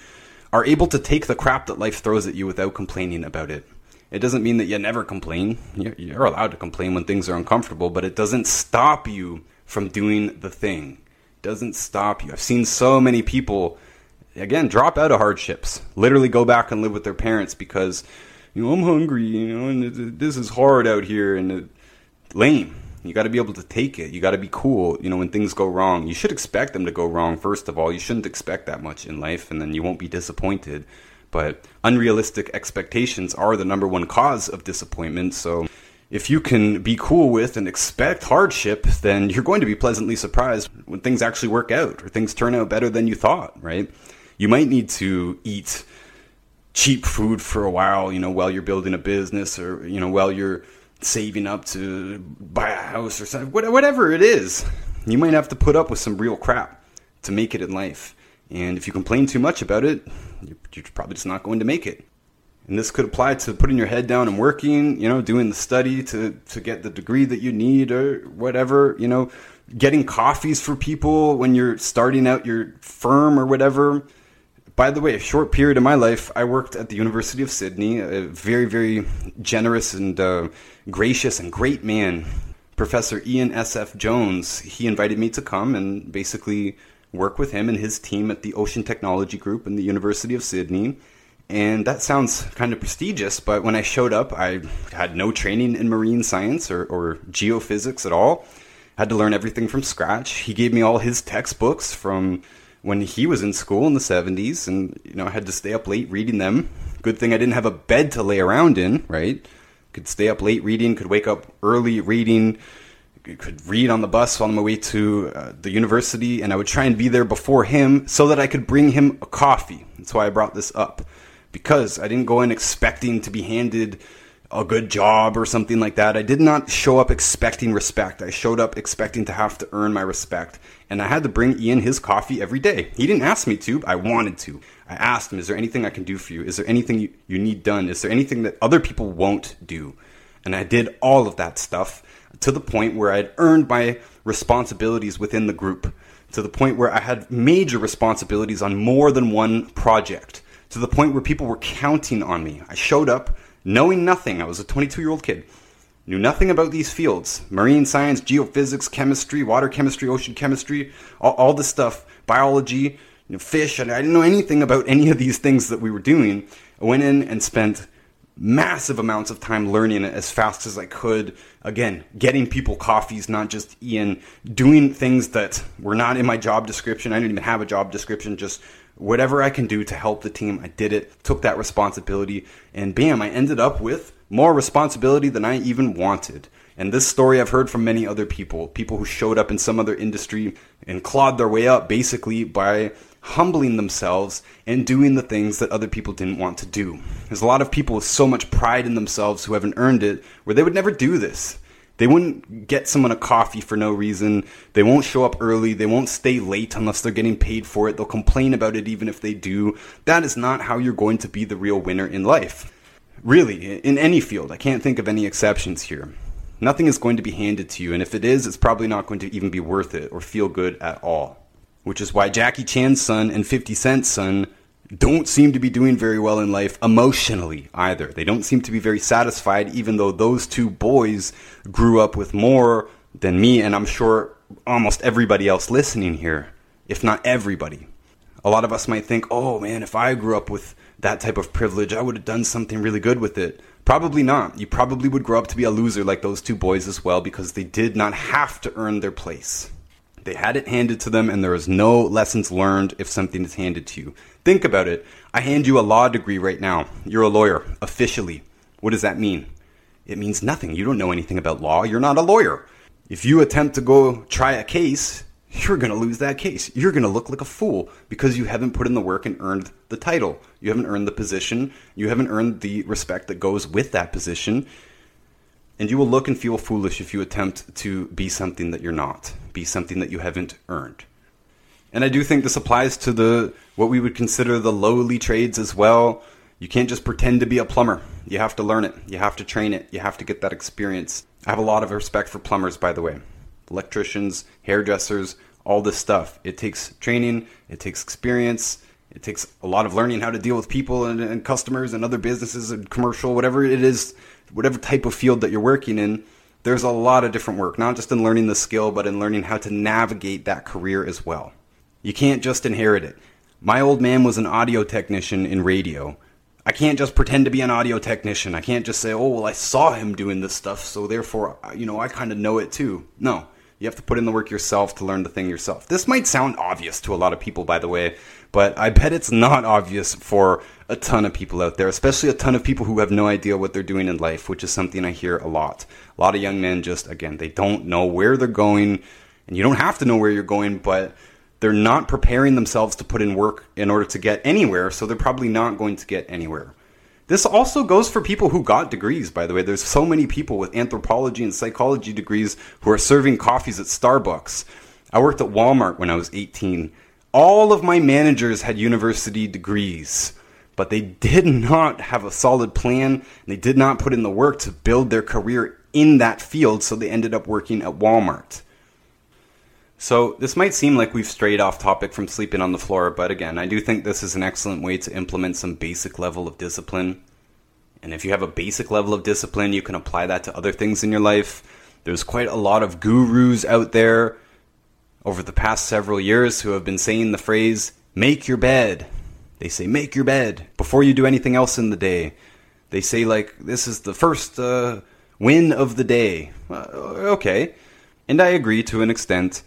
are able to take the crap that life throws at you without complaining about it. It doesn't mean that you never complain. You're allowed to complain when things are uncomfortable, but it doesn't stop you from doing the thing. It doesn't stop you. I've seen so many people, again, drop out of hardships, literally go back and live with their parents because, you know, I'm hungry, you know, and this is hard out here, and lame. You got to be able to take it. You got to be cool, you know, when things go wrong. You should expect them to go wrong, first of all. You shouldn't expect that much in life, and then you won't be disappointed. But unrealistic expectations are the number one cause of disappointment. So if you can be cool with and expect hardship, then you're going to be pleasantly surprised when things actually work out or things turn out better than you thought, right? You might need to eat cheap food for a while, you know, while you're building a business or, you know, while you're saving up to buy a house or something, whatever it is. You might have to put up with some real crap to make it in life. And if you complain too much about it, you're probably just not going to make it. And this could apply to putting your head down and working, you know, doing the study to, to get the degree that you need or whatever, you know, getting coffees for people when you're starting out your firm or whatever. By the way, a short period of my life, I worked at the University of Sydney. A very, very generous and uh, gracious and great man, Professor Ian S.F. Jones. He invited me to come and basically work with him and his team at the Ocean Technology Group in the University of Sydney. And that sounds kind of prestigious, but when I showed up, I had no training in marine science or, or geophysics at all. Had to learn everything from scratch. He gave me all his textbooks from when he was in school in the 70s, and you know I had to stay up late reading them. Good thing I didn't have a bed to lay around in, right? Could stay up late reading, could wake up early reading, could read on the bus on my way to uh, the university, and I would try and be there before him so that I could bring him a coffee. That's why I brought this up. Because I didn't go in expecting to be handed a good job or something like that. I did not show up expecting respect. I showed up expecting to have to earn my respect. And I had to bring Ian his coffee every day. He didn't ask me to, I wanted to. I asked him, Is there anything I can do for you? Is there anything you, you need done? Is there anything that other people won't do? And I did all of that stuff to the point where I'd earned my responsibilities within the group, to the point where I had major responsibilities on more than one project, to the point where people were counting on me. I showed up knowing nothing. I was a 22 year old kid, knew nothing about these fields marine science, geophysics, chemistry, water chemistry, ocean chemistry, all, all this stuff, biology, you know, fish, and I didn't know anything about any of these things that we were doing. I went in and spent massive amounts of time learning it as fast as I could. Again, getting people coffees, not just Ian, doing things that were not in my job description. I didn't even have a job description, just whatever I can do to help the team. I did it, took that responsibility, and bam, I ended up with more responsibility than I even wanted. And this story I've heard from many other people, people who showed up in some other industry and clawed their way up basically by humbling themselves and doing the things that other people didn't want to do. There's a lot of people with so much pride in themselves who haven't earned it where they would never do this. They wouldn't get someone a coffee for no reason. They won't show up early. They won't stay late unless they're getting paid for it. They'll complain about it even if they do. That is not how you're going to be the real winner in life. Really, in any field. I can't think of any exceptions here. Nothing is going to be handed to you, and if it is, it's probably not going to even be worth it or feel good at all which is why Jackie Chan's son and 50 Cent's son don't seem to be doing very well in life emotionally either. They don't seem to be very satisfied, even though those two boys grew up with more than me, and I'm sure almost everybody else listening here, if not everybody. A lot of us might think, oh man, if I grew up with that type of privilege, I would have done something really good with it. Probably not. You probably would grow up to be a loser like those two boys as well because they did not have to earn their place. They had it handed to them, and there is no lessons learned if something is handed to you. Think about it. I hand you a law degree right now. You're a lawyer, officially. What does that mean? It means nothing. You don't know anything about law. You're not a lawyer. If you attempt to go try a case, you're going to lose that case. You're going to look like a fool because you haven't put in the work and earned the title. You haven't earned the position. You haven't earned the respect that goes with that position. And you will look and feel foolish if you attempt to be something that you're not, be something that you haven't earned. And I do think this applies to the what we would consider the lowly trades as well. You can't just pretend to be a plumber. You have to learn it. You have to train it. You have to get that experience. I have a lot of respect for plumbers, by the way, electricians, hairdressers, all this stuff. It takes training, it takes experience, it takes a lot of learning how to deal with people and, and customers and other businesses and commercial, whatever it is, whatever type of field that you're working in. There's a lot of different work, not just in learning the skill, but in learning how to navigate that career as well. You can't just inherit it. My old man was an audio technician in radio. I can't just pretend to be an audio technician. I can't just say, oh, well, I saw him doing this stuff, so therefore, you know, I kind of know it too. No. You have to put in the work yourself to learn the thing yourself. This might sound obvious to a lot of people, by the way, but I bet it's not obvious for a ton of people out there, especially a ton of people who have no idea what they're doing in life, which is something I hear a lot. A lot of young men just, again, they don't know where they're going, and you don't have to know where you're going, but they're not preparing themselves to put in work in order to get anywhere, so they're probably not going to get anywhere. This also goes for people who got degrees, by the way. There's so many people with anthropology and psychology degrees who are serving coffees at Starbucks. I worked at Walmart when I was 18. All of my managers had university degrees, but they did not have a solid plan. they did not put in the work to build their career in that field, so they ended up working at Walmart. So, this might seem like we've strayed off topic from sleeping on the floor, but again, I do think this is an excellent way to implement some basic level of discipline. And if you have a basic level of discipline, you can apply that to other things in your life. There's quite a lot of gurus out there over the past several years who have been saying the phrase, make your bed. They say, make your bed before you do anything else in the day. They say, like, this is the first uh, win of the day. Uh, okay. And I agree to an extent.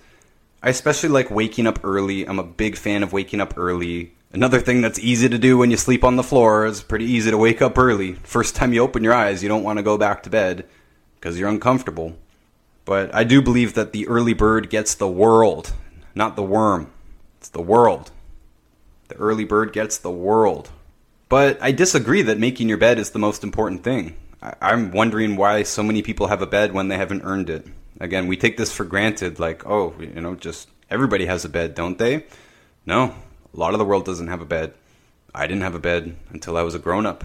I especially like waking up early. I'm a big fan of waking up early. Another thing that's easy to do when you sleep on the floor is pretty easy to wake up early. First time you open your eyes, you don't want to go back to bed because you're uncomfortable. But I do believe that the early bird gets the world, not the worm. It's the world. The early bird gets the world. But I disagree that making your bed is the most important thing. I- am wondering why so many people have a bed when they haven't earned it. Again, we take this for granted, like, oh, you know, just everybody has a bed, don't they? No, a lot of the world doesn't have a bed. I didn't have a bed until I was a grown up.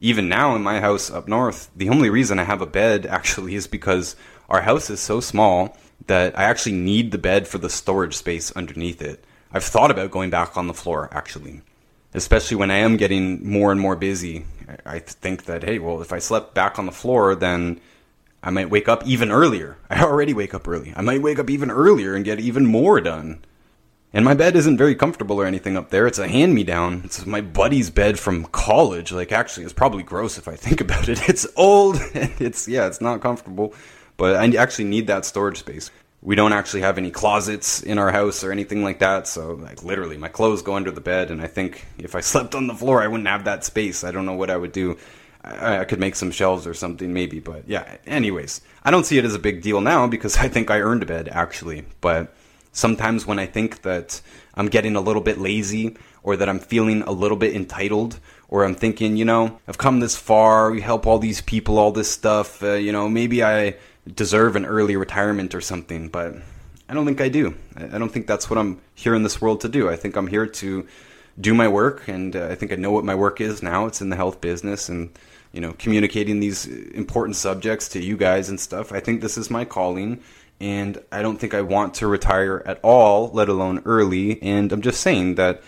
Even now in my house up north, the only reason I have a bed actually is because our house is so small that I actually need the bed for the storage space underneath it. I've thought about going back on the floor actually, especially when I am getting more and more busy. I think that, hey, well, if I slept back on the floor, then I might wake up even earlier. I already wake up early. I might wake up even earlier and get even more done. And my bed isn't very comfortable or anything up there. It's a hand me down. It's my buddy's bed from college. Like, actually, it's probably gross if I think about it. It's old and it's, yeah, it's not comfortable. But I actually need that storage space. We don't actually have any closets in our house or anything like that. So, like, literally, my clothes go under the bed. And I think if I slept on the floor, I wouldn't have that space. I don't know what I would do. I, could make some shelves or something maybe, but yeah. Anyways, I don't see it as a big deal now because I think I earned a bed actually. But sometimes when I think that I'm getting a little bit lazy or that I'm feeling a little bit entitled or I'm thinking, you know, I've come this far, we help all these people, all this stuff, uh, you know, maybe I deserve an early retirement or something, but I don't think I do. I don't think that's what I'm here in this world to do. I think I'm here to do my work, and uh, I think I know what my work is now. It's in the health business, and you know, communicating these important subjects to you guys and stuff. I think this is my calling, and I don't think I want to retire at all, let alone early. And I'm just saying that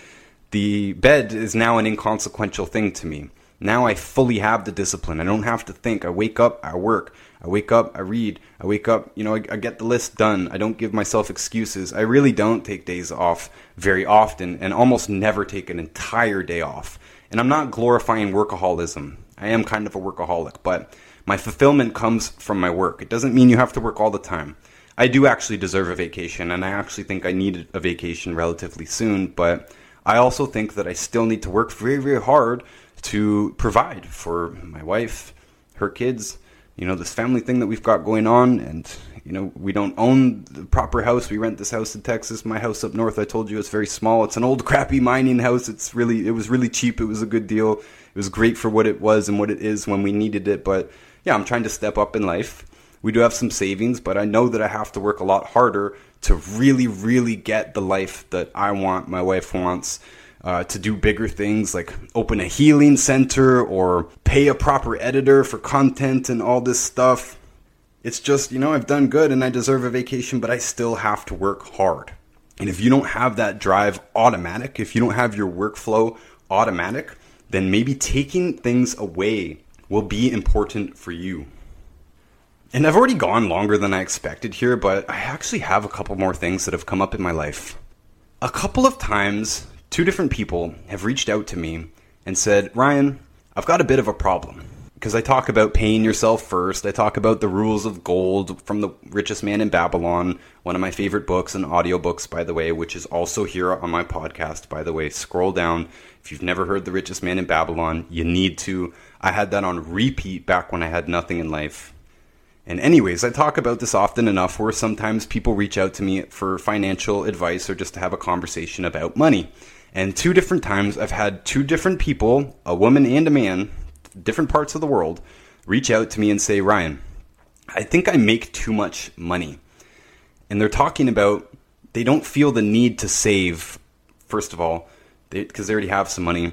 the bed is now an inconsequential thing to me. Now I fully have the discipline. I don't have to think. I wake up, I work. I wake up, I read. I wake up, you know, I, I, get the list done. I don't give myself excuses. I really don't take days off very often and almost never take an entire day off. And I'm not glorifying workaholism. I am kind of a workaholic, but my fulfillment comes from my work. It doesn't mean you have to work all the time. I do actually deserve a vacation, and I actually think I need a vacation relatively soon, but I also think that I still need to work very, very hard to provide for my wife, her kids, you know, this family thing that we've got going on. And, you know, we don't own the proper house. We rent this house in Texas. My house up north, I told you, it's very small. It's an old, crappy mining house. It's really, it was really cheap. It was a good deal. It was great for what it was and what it is when we needed it. But yeah, I'm trying to step up in life. We do have some savings, but I know that I have to work a lot harder to really, really get the life that I want, my wife wants. Uh, to do bigger things like open a healing center or pay a proper editor for content and all this stuff. It's just, you know, I've done good and I deserve a vacation, but I still have to work hard. And if you don't have that drive automatic, if you don't have your workflow automatic, then maybe taking things away will be important for you. And I've already gone longer than I expected here, but I actually have a couple more things that have come up in my life. A couple of times, two different people have reached out to me and said, Ryan, I've got a bit of a problem. Because I talk about paying yourself first. I talk about the rules of gold from The Richest Man in Babylon, one of my favorite books and audiobooks, by the way, which is also here on my podcast, by the way. Scroll down. If you've never heard The Richest Man in Babylon, you need to. I had that on repeat back when I had nothing in life. And, anyways, I talk about this often enough where sometimes people reach out to me for financial advice or just to have a conversation about money. And two different times, I've had two different people, a woman and a man, different parts of the world, reach out to me and say, Ryan, I think I make too much money. And they're talking about they don't feel the need to save, first of all, because they, they, already have some money,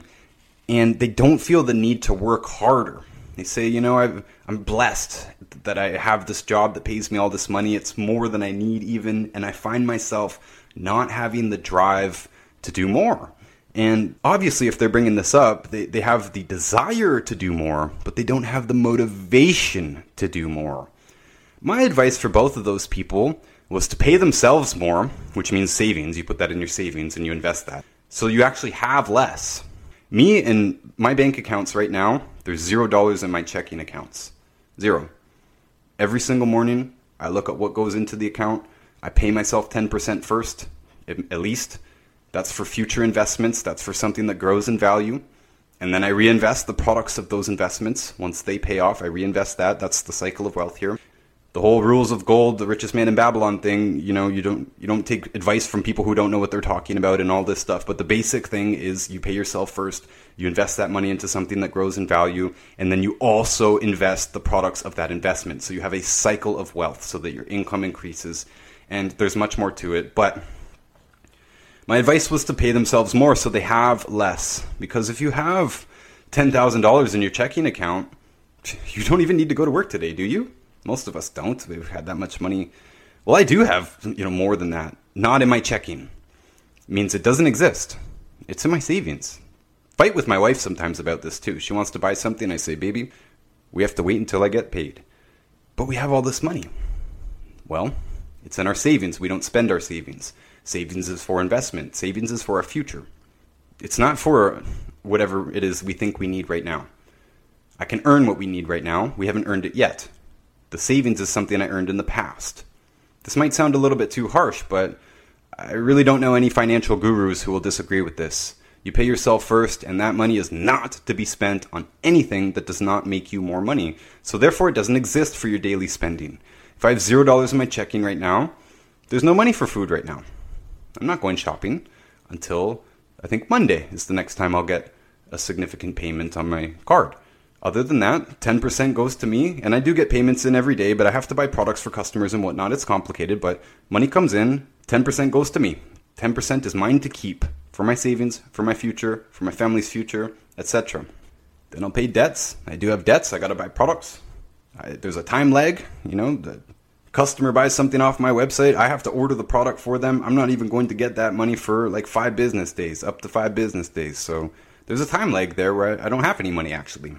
and they don't feel the need to work harder. They say, you know, i am blessed that I have this job that pays me all this money. It's more than I need, even, and I find myself not having the drive to do more. And obviously, if they're bringing this up, they, they have the desire to do more, but they don't have the motivation to do more. My advice for both of those people was to pay themselves more, which means savings. You put that in your savings and you invest that. So you actually have less. Me and my bank accounts right now, there's zero dollars in my checking accounts. Zero. Every single morning, I look at what goes into the account. I pay myself 10% first, at least that's for future investments. That's for something that grows in value. And then I reinvest the products of those investments. Once they pay off, I reinvest that. That's the cycle of wealth here. The whole rules of gold, the richest man in Babylon thing, you know, you don't you don't take advice from people who don't know what they're talking about and all this stuff. But the basic thing is you pay yourself first, you invest that money into something that grows in value, and then you also invest the products of that investment. So you have a cycle of wealth so that your income increases. And there's much more to it, but my advice was to pay themselves more so they have less. Because if you have $10,000 in your checking account, you don't even need to go to work today, do you? Most of us don't. We've had that much money. Well, I do have, you know, more than that. Not in my checking. It means it doesn't exist. It's in my savings. Fight with my wife sometimes about this too. She wants to buy something. I say, baby, we have to wait until I get paid. But we have all this money. Well, it's in our savings. We don't spend our savings. Savings is for investment. Savings is for our future. It's not for whatever it is we think we need right now. I can earn what we need right now. We haven't earned it yet. The savings is something I earned in the past. This might sound a little bit too harsh, but I really don't know any financial gurus who will disagree with this. You pay yourself first, and that money is not to be spent on anything that does not make you more money. So, therefore, it doesn't exist for your daily spending. If I have zero dollars in my checking right now, there's no money for food right now. I'm not going shopping until I think Monday is the next time I'll get a significant payment on my card. Other than that, 10% goes to me, and I do get payments in every day, but I have to buy products for customers and whatnot. It's complicated, but money comes in, 10% goes to me. 10% is mine to keep for my savings, for my future, for my family's future, etc. Then I'll pay debts. I do have debts. I got to buy products. I, there's a time lag, you know, the customer buys something off my website, I have to order the product for them. I'm not even going to get that money for like five business days, up to five business days. So there's a time lag there where I don't have any money actually.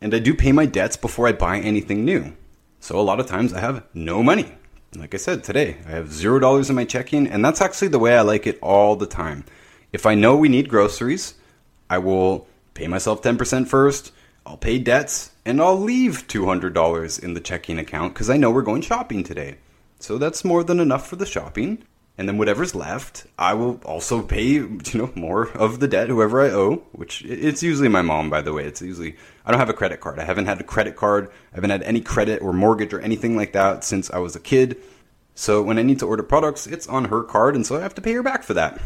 And I do pay my debts before I buy anything new. So a lot of times I have no money. Like I said today, I have zero dollars in my checking, and that's actually the way I like it all the time. If I know we need groceries, I will pay myself 10% first, I'll pay debts, and I'll leave $200 in the checking account because I know we're going shopping today. So that's more than enough for the shopping. And then whatever's left, I will also pay, you know, more of the debt, whoever I owe, which it's usually my mom, by the way. It's usually, I don't have a credit card. I haven't had a credit card. I haven't had any credit or mortgage or anything like that since I was a kid. So when I need to order products, it's on her card, and so I have to pay her back for that.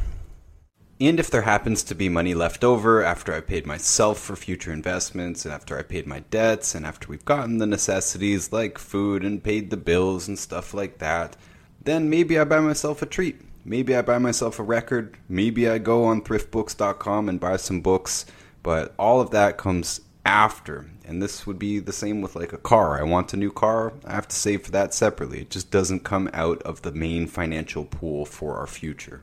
And if there happens to be money left over after I paid myself for future investments, and after I paid my debts, and after we've gotten the necessities like food and paid the bills and stuff like that, then maybe I buy myself a treat. Maybe I buy myself a record. Maybe I go on thriftbooks.com and buy some books. But all of that comes after. And this would be the same with like a car. I want a new car, I have to save for that separately. It just doesn't come out of the main financial pool for our future.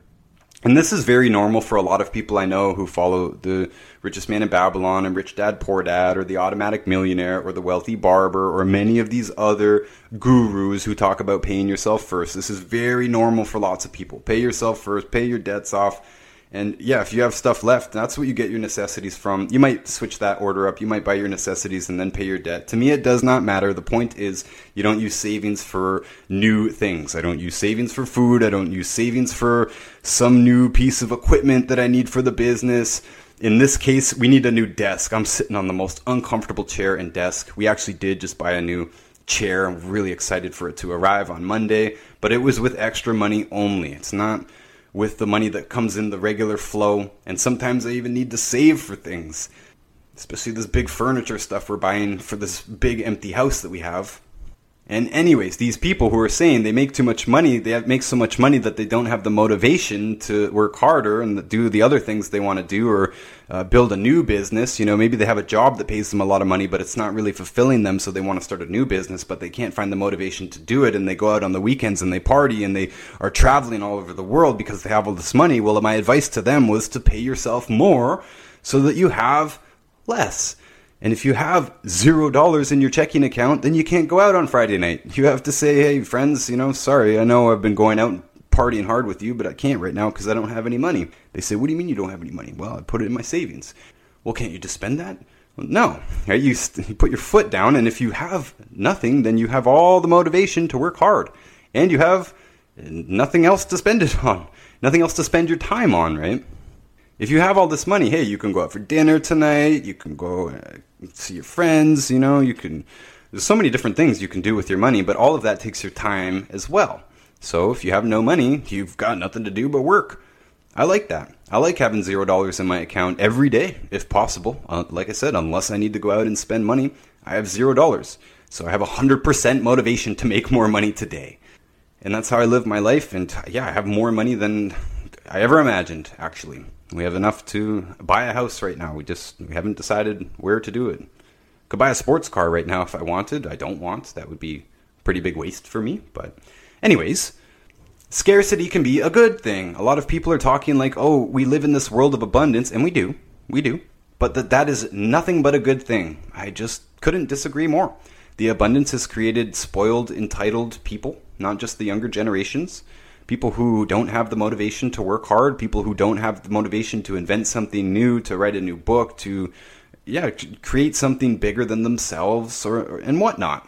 And this is very normal for a lot of people I know who follow the richest man in Babylon and rich dad poor dad or the automatic millionaire or the wealthy barber or many of these other gurus who talk about paying yourself first. This is very normal for lots of people. Pay yourself first, pay your debts off and yeah, if you have stuff left, that's what you get your necessities from. You might switch that order up. You might buy your necessities and then pay your debt. To me, it does not matter. The point is, you don't use savings for new things. I don't use savings for food. I don't use savings for some new piece of equipment that I need for the business. In this case, we need a new desk. I'm sitting on the most uncomfortable chair and desk. We actually did just buy a new chair. I'm really excited for it to arrive on Monday, but it was with extra money only. It's not with the money that comes in the regular flow. And sometimes I even need to save for things, especially this big furniture stuff we're buying for this big empty house that we have. And anyways, these people who are saying they make too much money, they have, make so much money that they don't have the motivation to work harder and do the other things they want to do or uh, build a new business. You know, maybe they have a job that pays them a lot of money, but it's not really fulfilling them, so they want to start a new business, but they can't find the motivation to do it, and they go out on the weekends and they party and they are traveling all over the world because they have all this money. Well, my advice to them was to pay yourself more so that you have less. And if you have zero dollars in your checking account, then you can't go out on Friday night. You have to say, hey, friends, you know, sorry, I know I've been going out and partying hard with you, but I can't right now because I don't have any money. They say, what do you mean you don't have any money? Well, I put it in my savings. Well, can't you just spend that? No. You, put your foot down, and if you have nothing, then you have all the motivation to work hard. And you have nothing else to spend it on, nothing else to spend your time on, right? If you have all this money, hey, you can go out for dinner tonight, you can go uh, see your friends, you know, you can. There's so many different things you can do with your money, but all of that takes your time as well. So if you have no money, you've got nothing to do but work. I like that. I like having zero dollars in my account every day, if possible. Uh, like I said, unless I need to go out and spend money, I have zero dollars. So I have 100% motivation to make more money today. And that's how I live my life. And yeah, I have more money than I ever imagined, actually. We have enough to buy a house right now. We just we haven't decided where to do it. Could buy a sports car right now if I wanted. I don't want. That would be pretty big waste for me. But, anyways, scarcity can be a good thing. A lot of people are talking like, oh, we live in this world of abundance, and we do. We do. But that that is nothing but a good thing. I just couldn't disagree more. The abundance has created spoiled, entitled people, not just the younger generations people who don't have the motivation to work hard, people who don't have the motivation to invent something new, to write a new book, to yeah, create something bigger than themselves or, or and whatnot.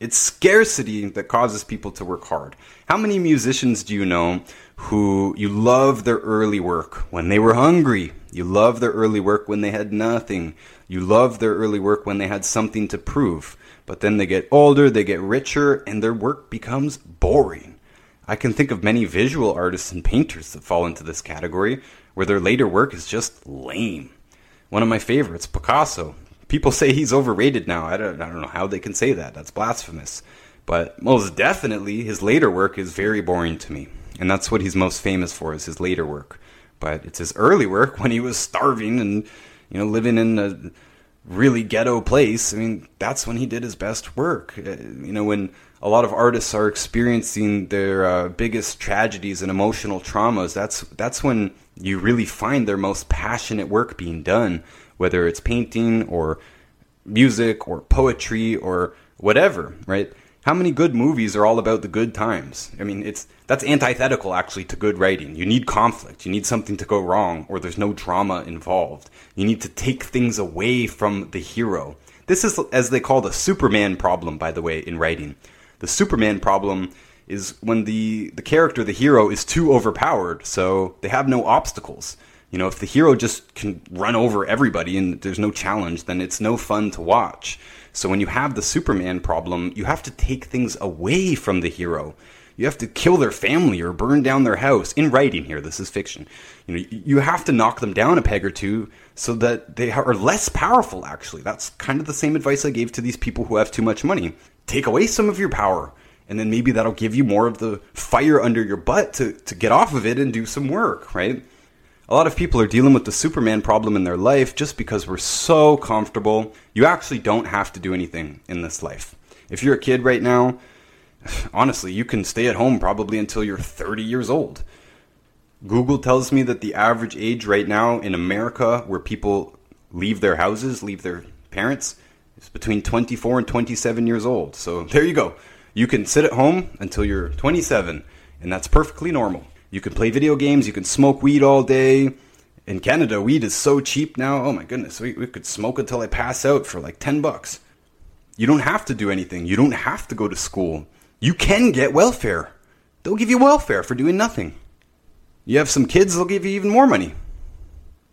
It's scarcity that causes people to work hard. How many musicians do you know who you love their early work when they were hungry? You love their early work when they had nothing. You love their early work when they had something to prove. But then they get older, they get richer, and their work becomes boring. I can think of many visual artists and painters that fall into this category, where their later work is just lame. One of my favorites, Picasso. People say he's overrated now. I don't, I don't know how they can say that. That's blasphemous. But most definitely, his later work is very boring to me. And that's what he's most famous for, is his later work. But it's his early work when he was starving and, you know, living in a really ghetto place. I mean, that's when he did his best work. Uh, you know, when a lot of artists are experiencing their uh, biggest tragedies and emotional traumas, that's that's when you really find their most passionate work being done, whether it's painting or music or poetry or whatever, right? How many good movies are all about the good times? I mean, it's that's antithetical actually to good writing. You need conflict. You need something to go wrong or there's no drama involved. You need to take things away from the hero. This is as they call the Superman problem by the way in writing the Superman problem is when the the character, the hero, is too overpowered, so they have no obstacles. You know, if the hero just can run over everybody and there's no challenge, then it's no fun to watch. So when you have the Superman problem, you have to take things away from the hero. You have to kill their family or burn down their house. In writing here, this is fiction. You know, you have to knock them down a peg or two so that they are less powerful actually. That's kind of the same advice I gave to these people who have too much money take away some of your power and then maybe that'll give you more of the fire under your butt to, to get off of it and do some work, right? A lot of people are dealing with the Superman problem in their life just because we're so comfortable. You actually don't have to do anything in this life. If you're a kid right now, honestly, you can stay at home probably until you're 30 years old. Google tells me that the average age right now in America where people leave their houses, leave their parents, is between 24 and 27 years old. So there you go. You can sit at home until you're 27, and that's perfectly normal. You can play video games, you can smoke weed all day. In Canada, weed is so cheap now. Oh my goodness, we, we could smoke until I pass out for like 10 bucks. You don't have to do anything. You don't have to go to school. You can get welfare. They'll give you welfare for doing nothing. You have some kids, they'll give you even more money.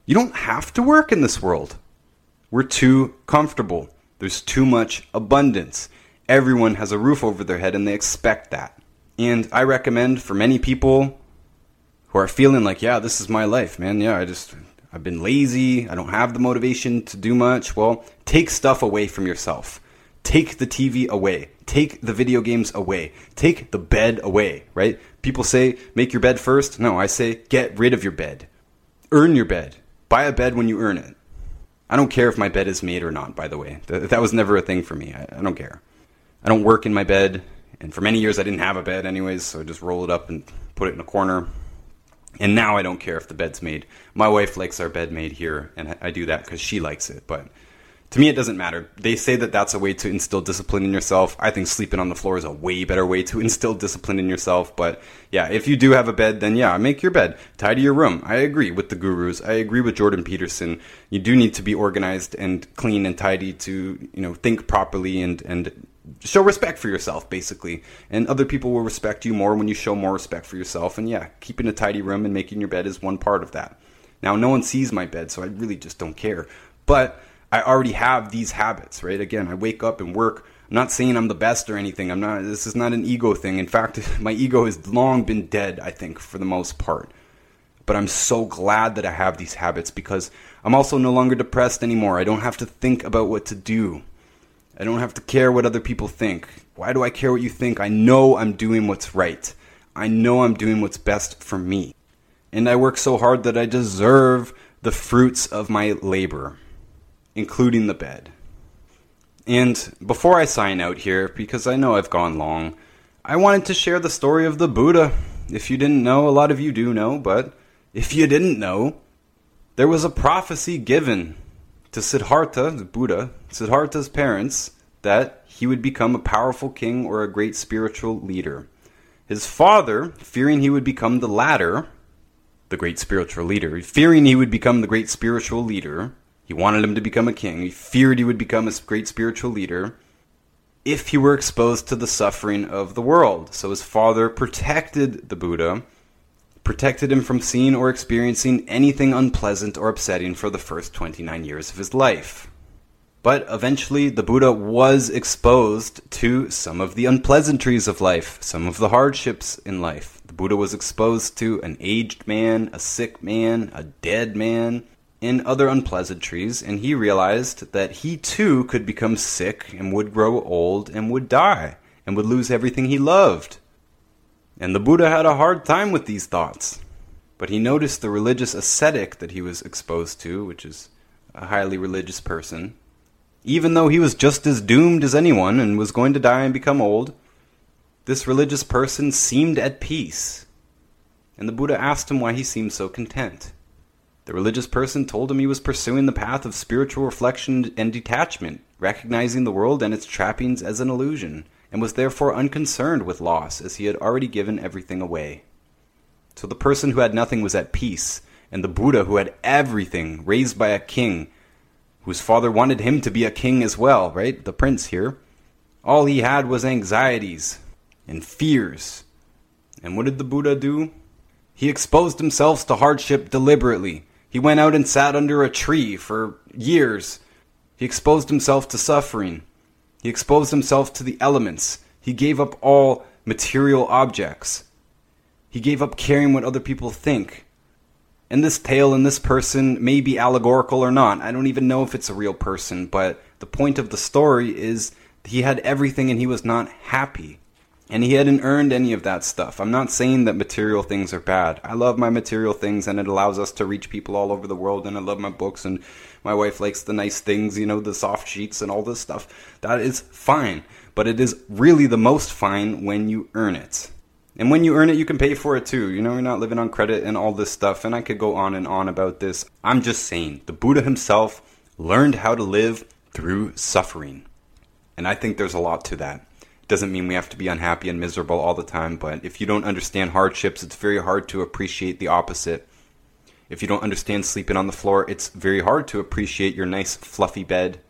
You don't have to work in this world. We're too comfortable. There's too much abundance. Everyone has a roof over their head and they expect that. And I recommend for many people who are feeling like, yeah, this is my life, man. Yeah, I just, I've been lazy. I don't have the motivation to do much. Well, take stuff away from yourself. Take the TV away. Take the video games away. Take the bed away, right? People say, make your bed first. No, I say, get rid of your bed. Earn your bed. Buy a bed when you earn it. I don't care if my bed is made or not, by the way. That was never a thing for me. I don't care. I don't work in my bed. And for many years, I didn't have a bed anyways, so I just roll it up and put it in a corner. And now I don't care if the bed's made. My wife likes our bed made here, and I do that because she likes it. But to me, it doesn't matter. They say that that's a way to instill discipline in yourself. I think sleeping on the floor is a way better way to instill discipline in yourself. But yeah, if you do have a bed, then yeah, make your bed, tidy your room. I agree with the gurus. I agree with Jordan Peterson. You do need to be organized and clean and tidy to you know think properly and and show respect for yourself basically and other people will respect you more when you show more respect for yourself and yeah keeping a tidy room and making your bed is one part of that now no one sees my bed so i really just don't care but I already have these habits, right? Again, I wake up and work. I'm not saying I'm the best or anything. I'm not. This is not an ego thing. In fact, my ego has long been dead. I think for the most part. But I'm so glad that I have these habits because I'm also no longer depressed anymore. I don't have to think about what to do. I don't have to care what other people think. Why do I care what you think? I know I'm doing what's right. I know I'm doing what's best for me. And I work so hard that I deserve the fruits of my labor including the bed. And before I sign out here, because I know I've gone long, I wanted to share the story of the Buddha. If you didn't know, a lot of you do know, but if you didn't know, there was a prophecy given to Siddhartha, the Buddha, Siddhartha's parents, that he would become a powerful king or a great spiritual leader. His father, fearing he would become the latter, the great spiritual leader, fearing he would become the great spiritual leader, he wanted him to become a king. He feared he would become a great spiritual leader if he were exposed to the suffering of the world. So his father protected the Buddha, protected him from seeing or experiencing anything unpleasant or upsetting for the first 29 years of his life. But eventually, the Buddha was exposed to some of the unpleasantries of life, some of the hardships in life. The Buddha was exposed to an aged man, a sick man, a dead man, in other unpleasant unpleasantries, and he realized that he too could become sick and would grow old and would die and would lose everything he loved. And the Buddha had a hard time with these thoughts. But he noticed the religious ascetic that he was exposed to, which is a highly religious person. Even though he was just as doomed as anyone and was going to die and become old, this religious person seemed at peace. And the Buddha asked him why he seemed so content. The religious person told him he was pursuing the path of spiritual reflection and detachment, recognizing the world and its trappings as an illusion, and was therefore unconcerned with loss, as he had already given everything away. So the person who had nothing was at peace, and the Buddha who had everything, raised by a king, whose father wanted him to be a king as well, right? The prince here. All he had was anxieties and fears. And what did the Buddha do? He exposed himself to hardship deliberately he went out and sat under a tree for years. He exposed himself to suffering. He exposed himself to the elements. He gave up all material objects. He gave up caring what other people think. And this tale and this person may be allegorical or not. I don't even know if it's a real person, but the point of the story is he had everything and he was not happy. And he hadn't earned any of that stuff. I'm not saying that material things are bad. I love my material things and it allows us to reach people all over the world and I love my books and my wife likes the nice things, you know, the soft sheets and all this stuff. That is fine. But it is really the most fine when you earn it. And when you earn it, you can pay for it too. You know, you're not living on credit and all this stuff. And I could go on and on about this. I'm just saying, the Buddha himself learned how to live through suffering. And I think there's a lot to that. Doesn't mean we have to be unhappy and miserable all the time, but if you don't understand hardships, it's very hard to appreciate the opposite. If you don't understand sleeping on the floor, it's very hard to appreciate your nice fluffy bed.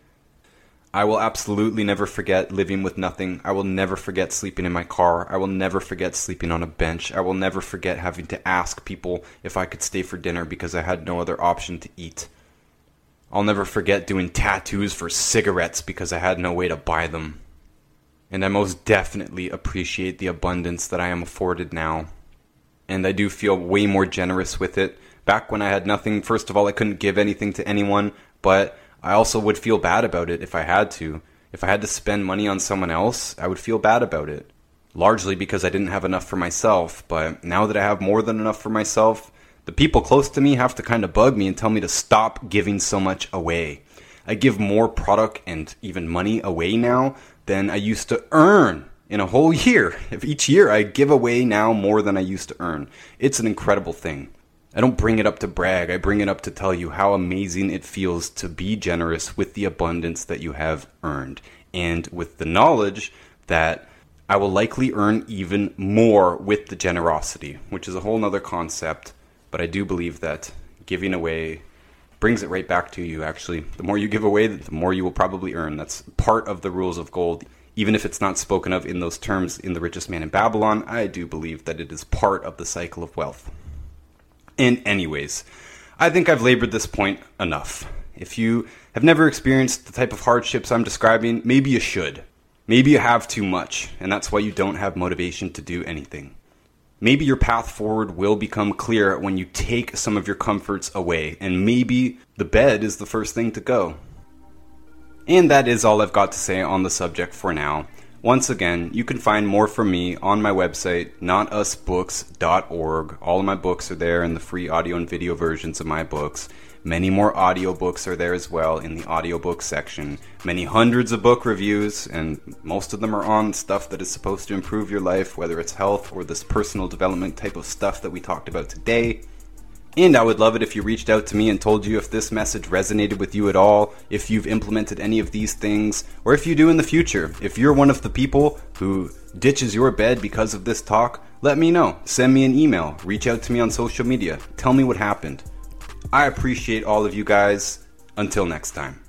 I will absolutely never forget living with nothing. I will never forget sleeping in my car. I will never forget sleeping on a bench. I will never forget having to ask people if I could stay for dinner because I had no other option to eat. I'll never forget doing tattoos for cigarettes because I had no way to buy them and I most definitely appreciate the abundance that I am afforded now. And I do feel way more generous with it. Back when I had nothing, first of all, I couldn't give anything to anyone, but I also would feel bad about it if I had to. If I had to spend money on someone else, I would feel bad about it. Largely because I didn't have enough for myself, but now that I have more than enough for myself, the people close to me have to kind of bug me and tell me to stop giving so much away. I give more product and even money away now than I used to earn in a whole year. If each year I give away now more than I used to earn. It's an incredible thing. I don't bring it up to brag. I bring it up to tell you how amazing it feels to be generous with the abundance that you have earned and with the knowledge that I will likely earn even more with the generosity, which is a whole nother concept. But I do believe that giving away brings it right back to you, actually. The more you give away, the more you will probably earn. That's part of the rules of gold. Even if it's not spoken of in those terms in The Richest Man in Babylon, I do believe that it is part of the cycle of wealth. And, anyways, I think I've labored this point enough. If you have never experienced the type of hardships I'm describing, maybe you should. Maybe you have too much, and that's why you don't have motivation to do anything. Maybe your path forward will become clear when you take some of your comforts away, and maybe the bed is the first thing to go. And that is all I've got to say on the subject for now. Once again, you can find more from me on my website, notusbooks.org. All of my books are there in the free audio and video versions of my books. Many more audiobooks are there as well in the audiobook section. Many hundreds of book reviews, and most of them are on stuff that is supposed to improve your life, whether it's health or this personal development type of stuff that we talked about today. And I would love it if you reached out to me and told you if this message resonated with you at all, if you've implemented any of these things, or if you do in the future. If you're one of the people who ditches your bed because of this talk, let me know. Send me an email, reach out to me on social media, tell me what happened. I appreciate all of you guys. Until next time.